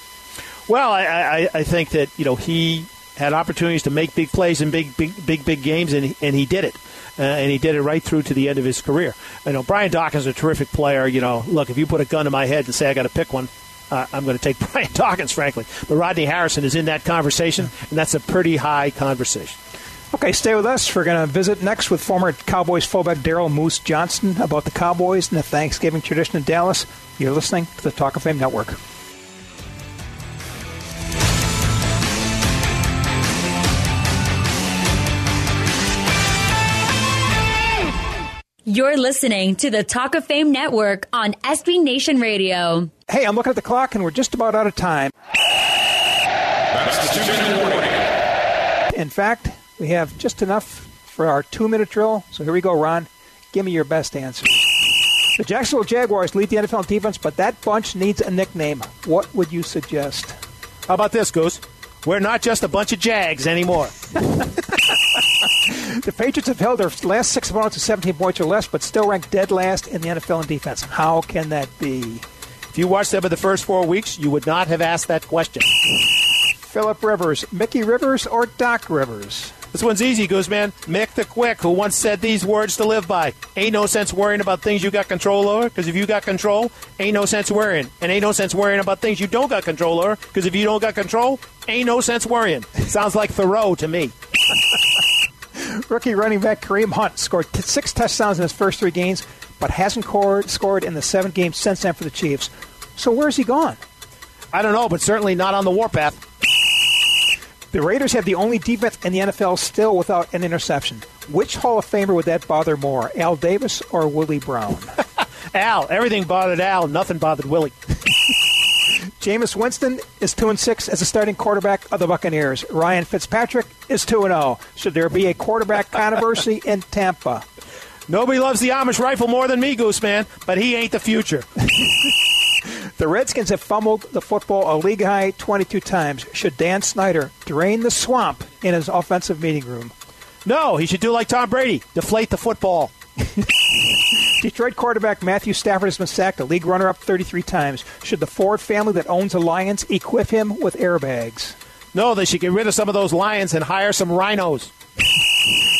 Well, I, I, I think that, you know, he had opportunities to make big plays in big, big, big, big games, and and he did it. Uh, and he did it right through to the end of his career. You know, Brian Dawkins is a terrific player. You know, look, if you put a gun to my head and say I got to pick one, uh, I'm going to take Brian Dawkins, frankly. But Rodney Harrison is in that conversation, and that's a pretty high conversation. Okay, stay with us. We're going to visit next with former Cowboys fullback Daryl Moose Johnston about the Cowboys and the Thanksgiving tradition in Dallas. You're listening to the Talk of Fame Network. You're listening to the Talk of Fame Network on SB Nation Radio. Hey, I'm looking at the clock and we're just about out of time. That's the two minute warning. In fact, we have just enough for our two minute drill. So here we go, Ron. Give me your best answer. The Jacksonville Jaguars lead the NFL in defense, but that bunch needs a nickname. What would you suggest? How about this, Goose? We're not just a bunch of Jags anymore. The Patriots have held their last six opponents to 17 points or less, but still rank dead last in the NFL in defense. How can that be? If you watched them in the first four weeks, you would not have asked that question. Philip Rivers, Mickey Rivers, or Doc Rivers? This one's easy, Gooseman. Mick the Quick, who once said these words to live by. Ain't no sense worrying about things you got control over, because if you got control, ain't no sense worrying. And ain't no sense worrying about things you don't got control over, because if you don't got control, ain't no sense worrying. Sounds like Thoreau to me. Rookie running back Kareem Hunt scored t- six touchdowns in his first three games, but hasn't scored, scored in the seven games since then for the Chiefs. So where's he gone? I don't know, but certainly not on the warpath. The Raiders have the only defense in the NFL still without an interception. Which Hall of Famer would that bother more, Al Davis or Willie Brown? Al, everything bothered Al, nothing bothered Willie. Jameis Winston is 2 and 6 as a starting quarterback of the Buccaneers. Ryan Fitzpatrick is 2 and 0. Should there be a quarterback controversy in Tampa? Nobody loves the Amish rifle more than me, Gooseman, but he ain't the future. The Redskins have fumbled the football a league high 22 times. Should Dan Snyder drain the swamp in his offensive meeting room? No, he should do like Tom Brady, deflate the football. Detroit quarterback Matthew Stafford has been sacked, a league runner up 33 times. Should the Ford family that owns the Lions equip him with airbags? No, they should get rid of some of those lions and hire some rhinos.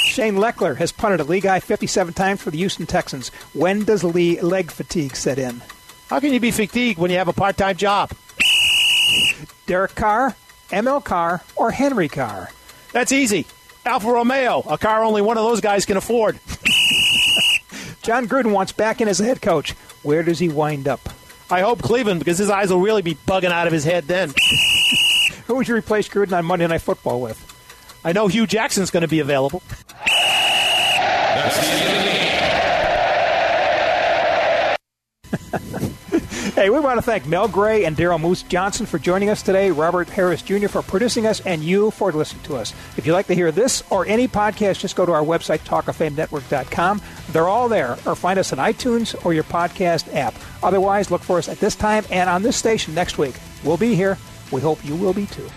Shane Lechler has punted a league high 57 times for the Houston Texans. When does Lee leg fatigue set in? How can you be fatigued when you have a part time job? Derek Carr, ML Carr, or Henry Carr? That's easy. Alfa Romeo, a car only one of those guys can afford. Jon Gruden wants back in as a head coach. Where does he wind up? I hope Cleveland, because his eyes will really be bugging out of his head then. Who would you replace Gruden on Monday Night Football with? I know Hue Jackson's going to be available. That's the end of the game. Hey, we want to thank Mel Gray and Daryl Moose Johnston for joining us today, Robert Harris Jr. for producing us, and you for listening to us. If you'd like to hear this or any podcast, just go to our website, talkoffamenetwork.com. They're all there, or find us on iTunes or your podcast app. Otherwise, look for us at this time and on this station next week. We'll be here. We hope you will be too.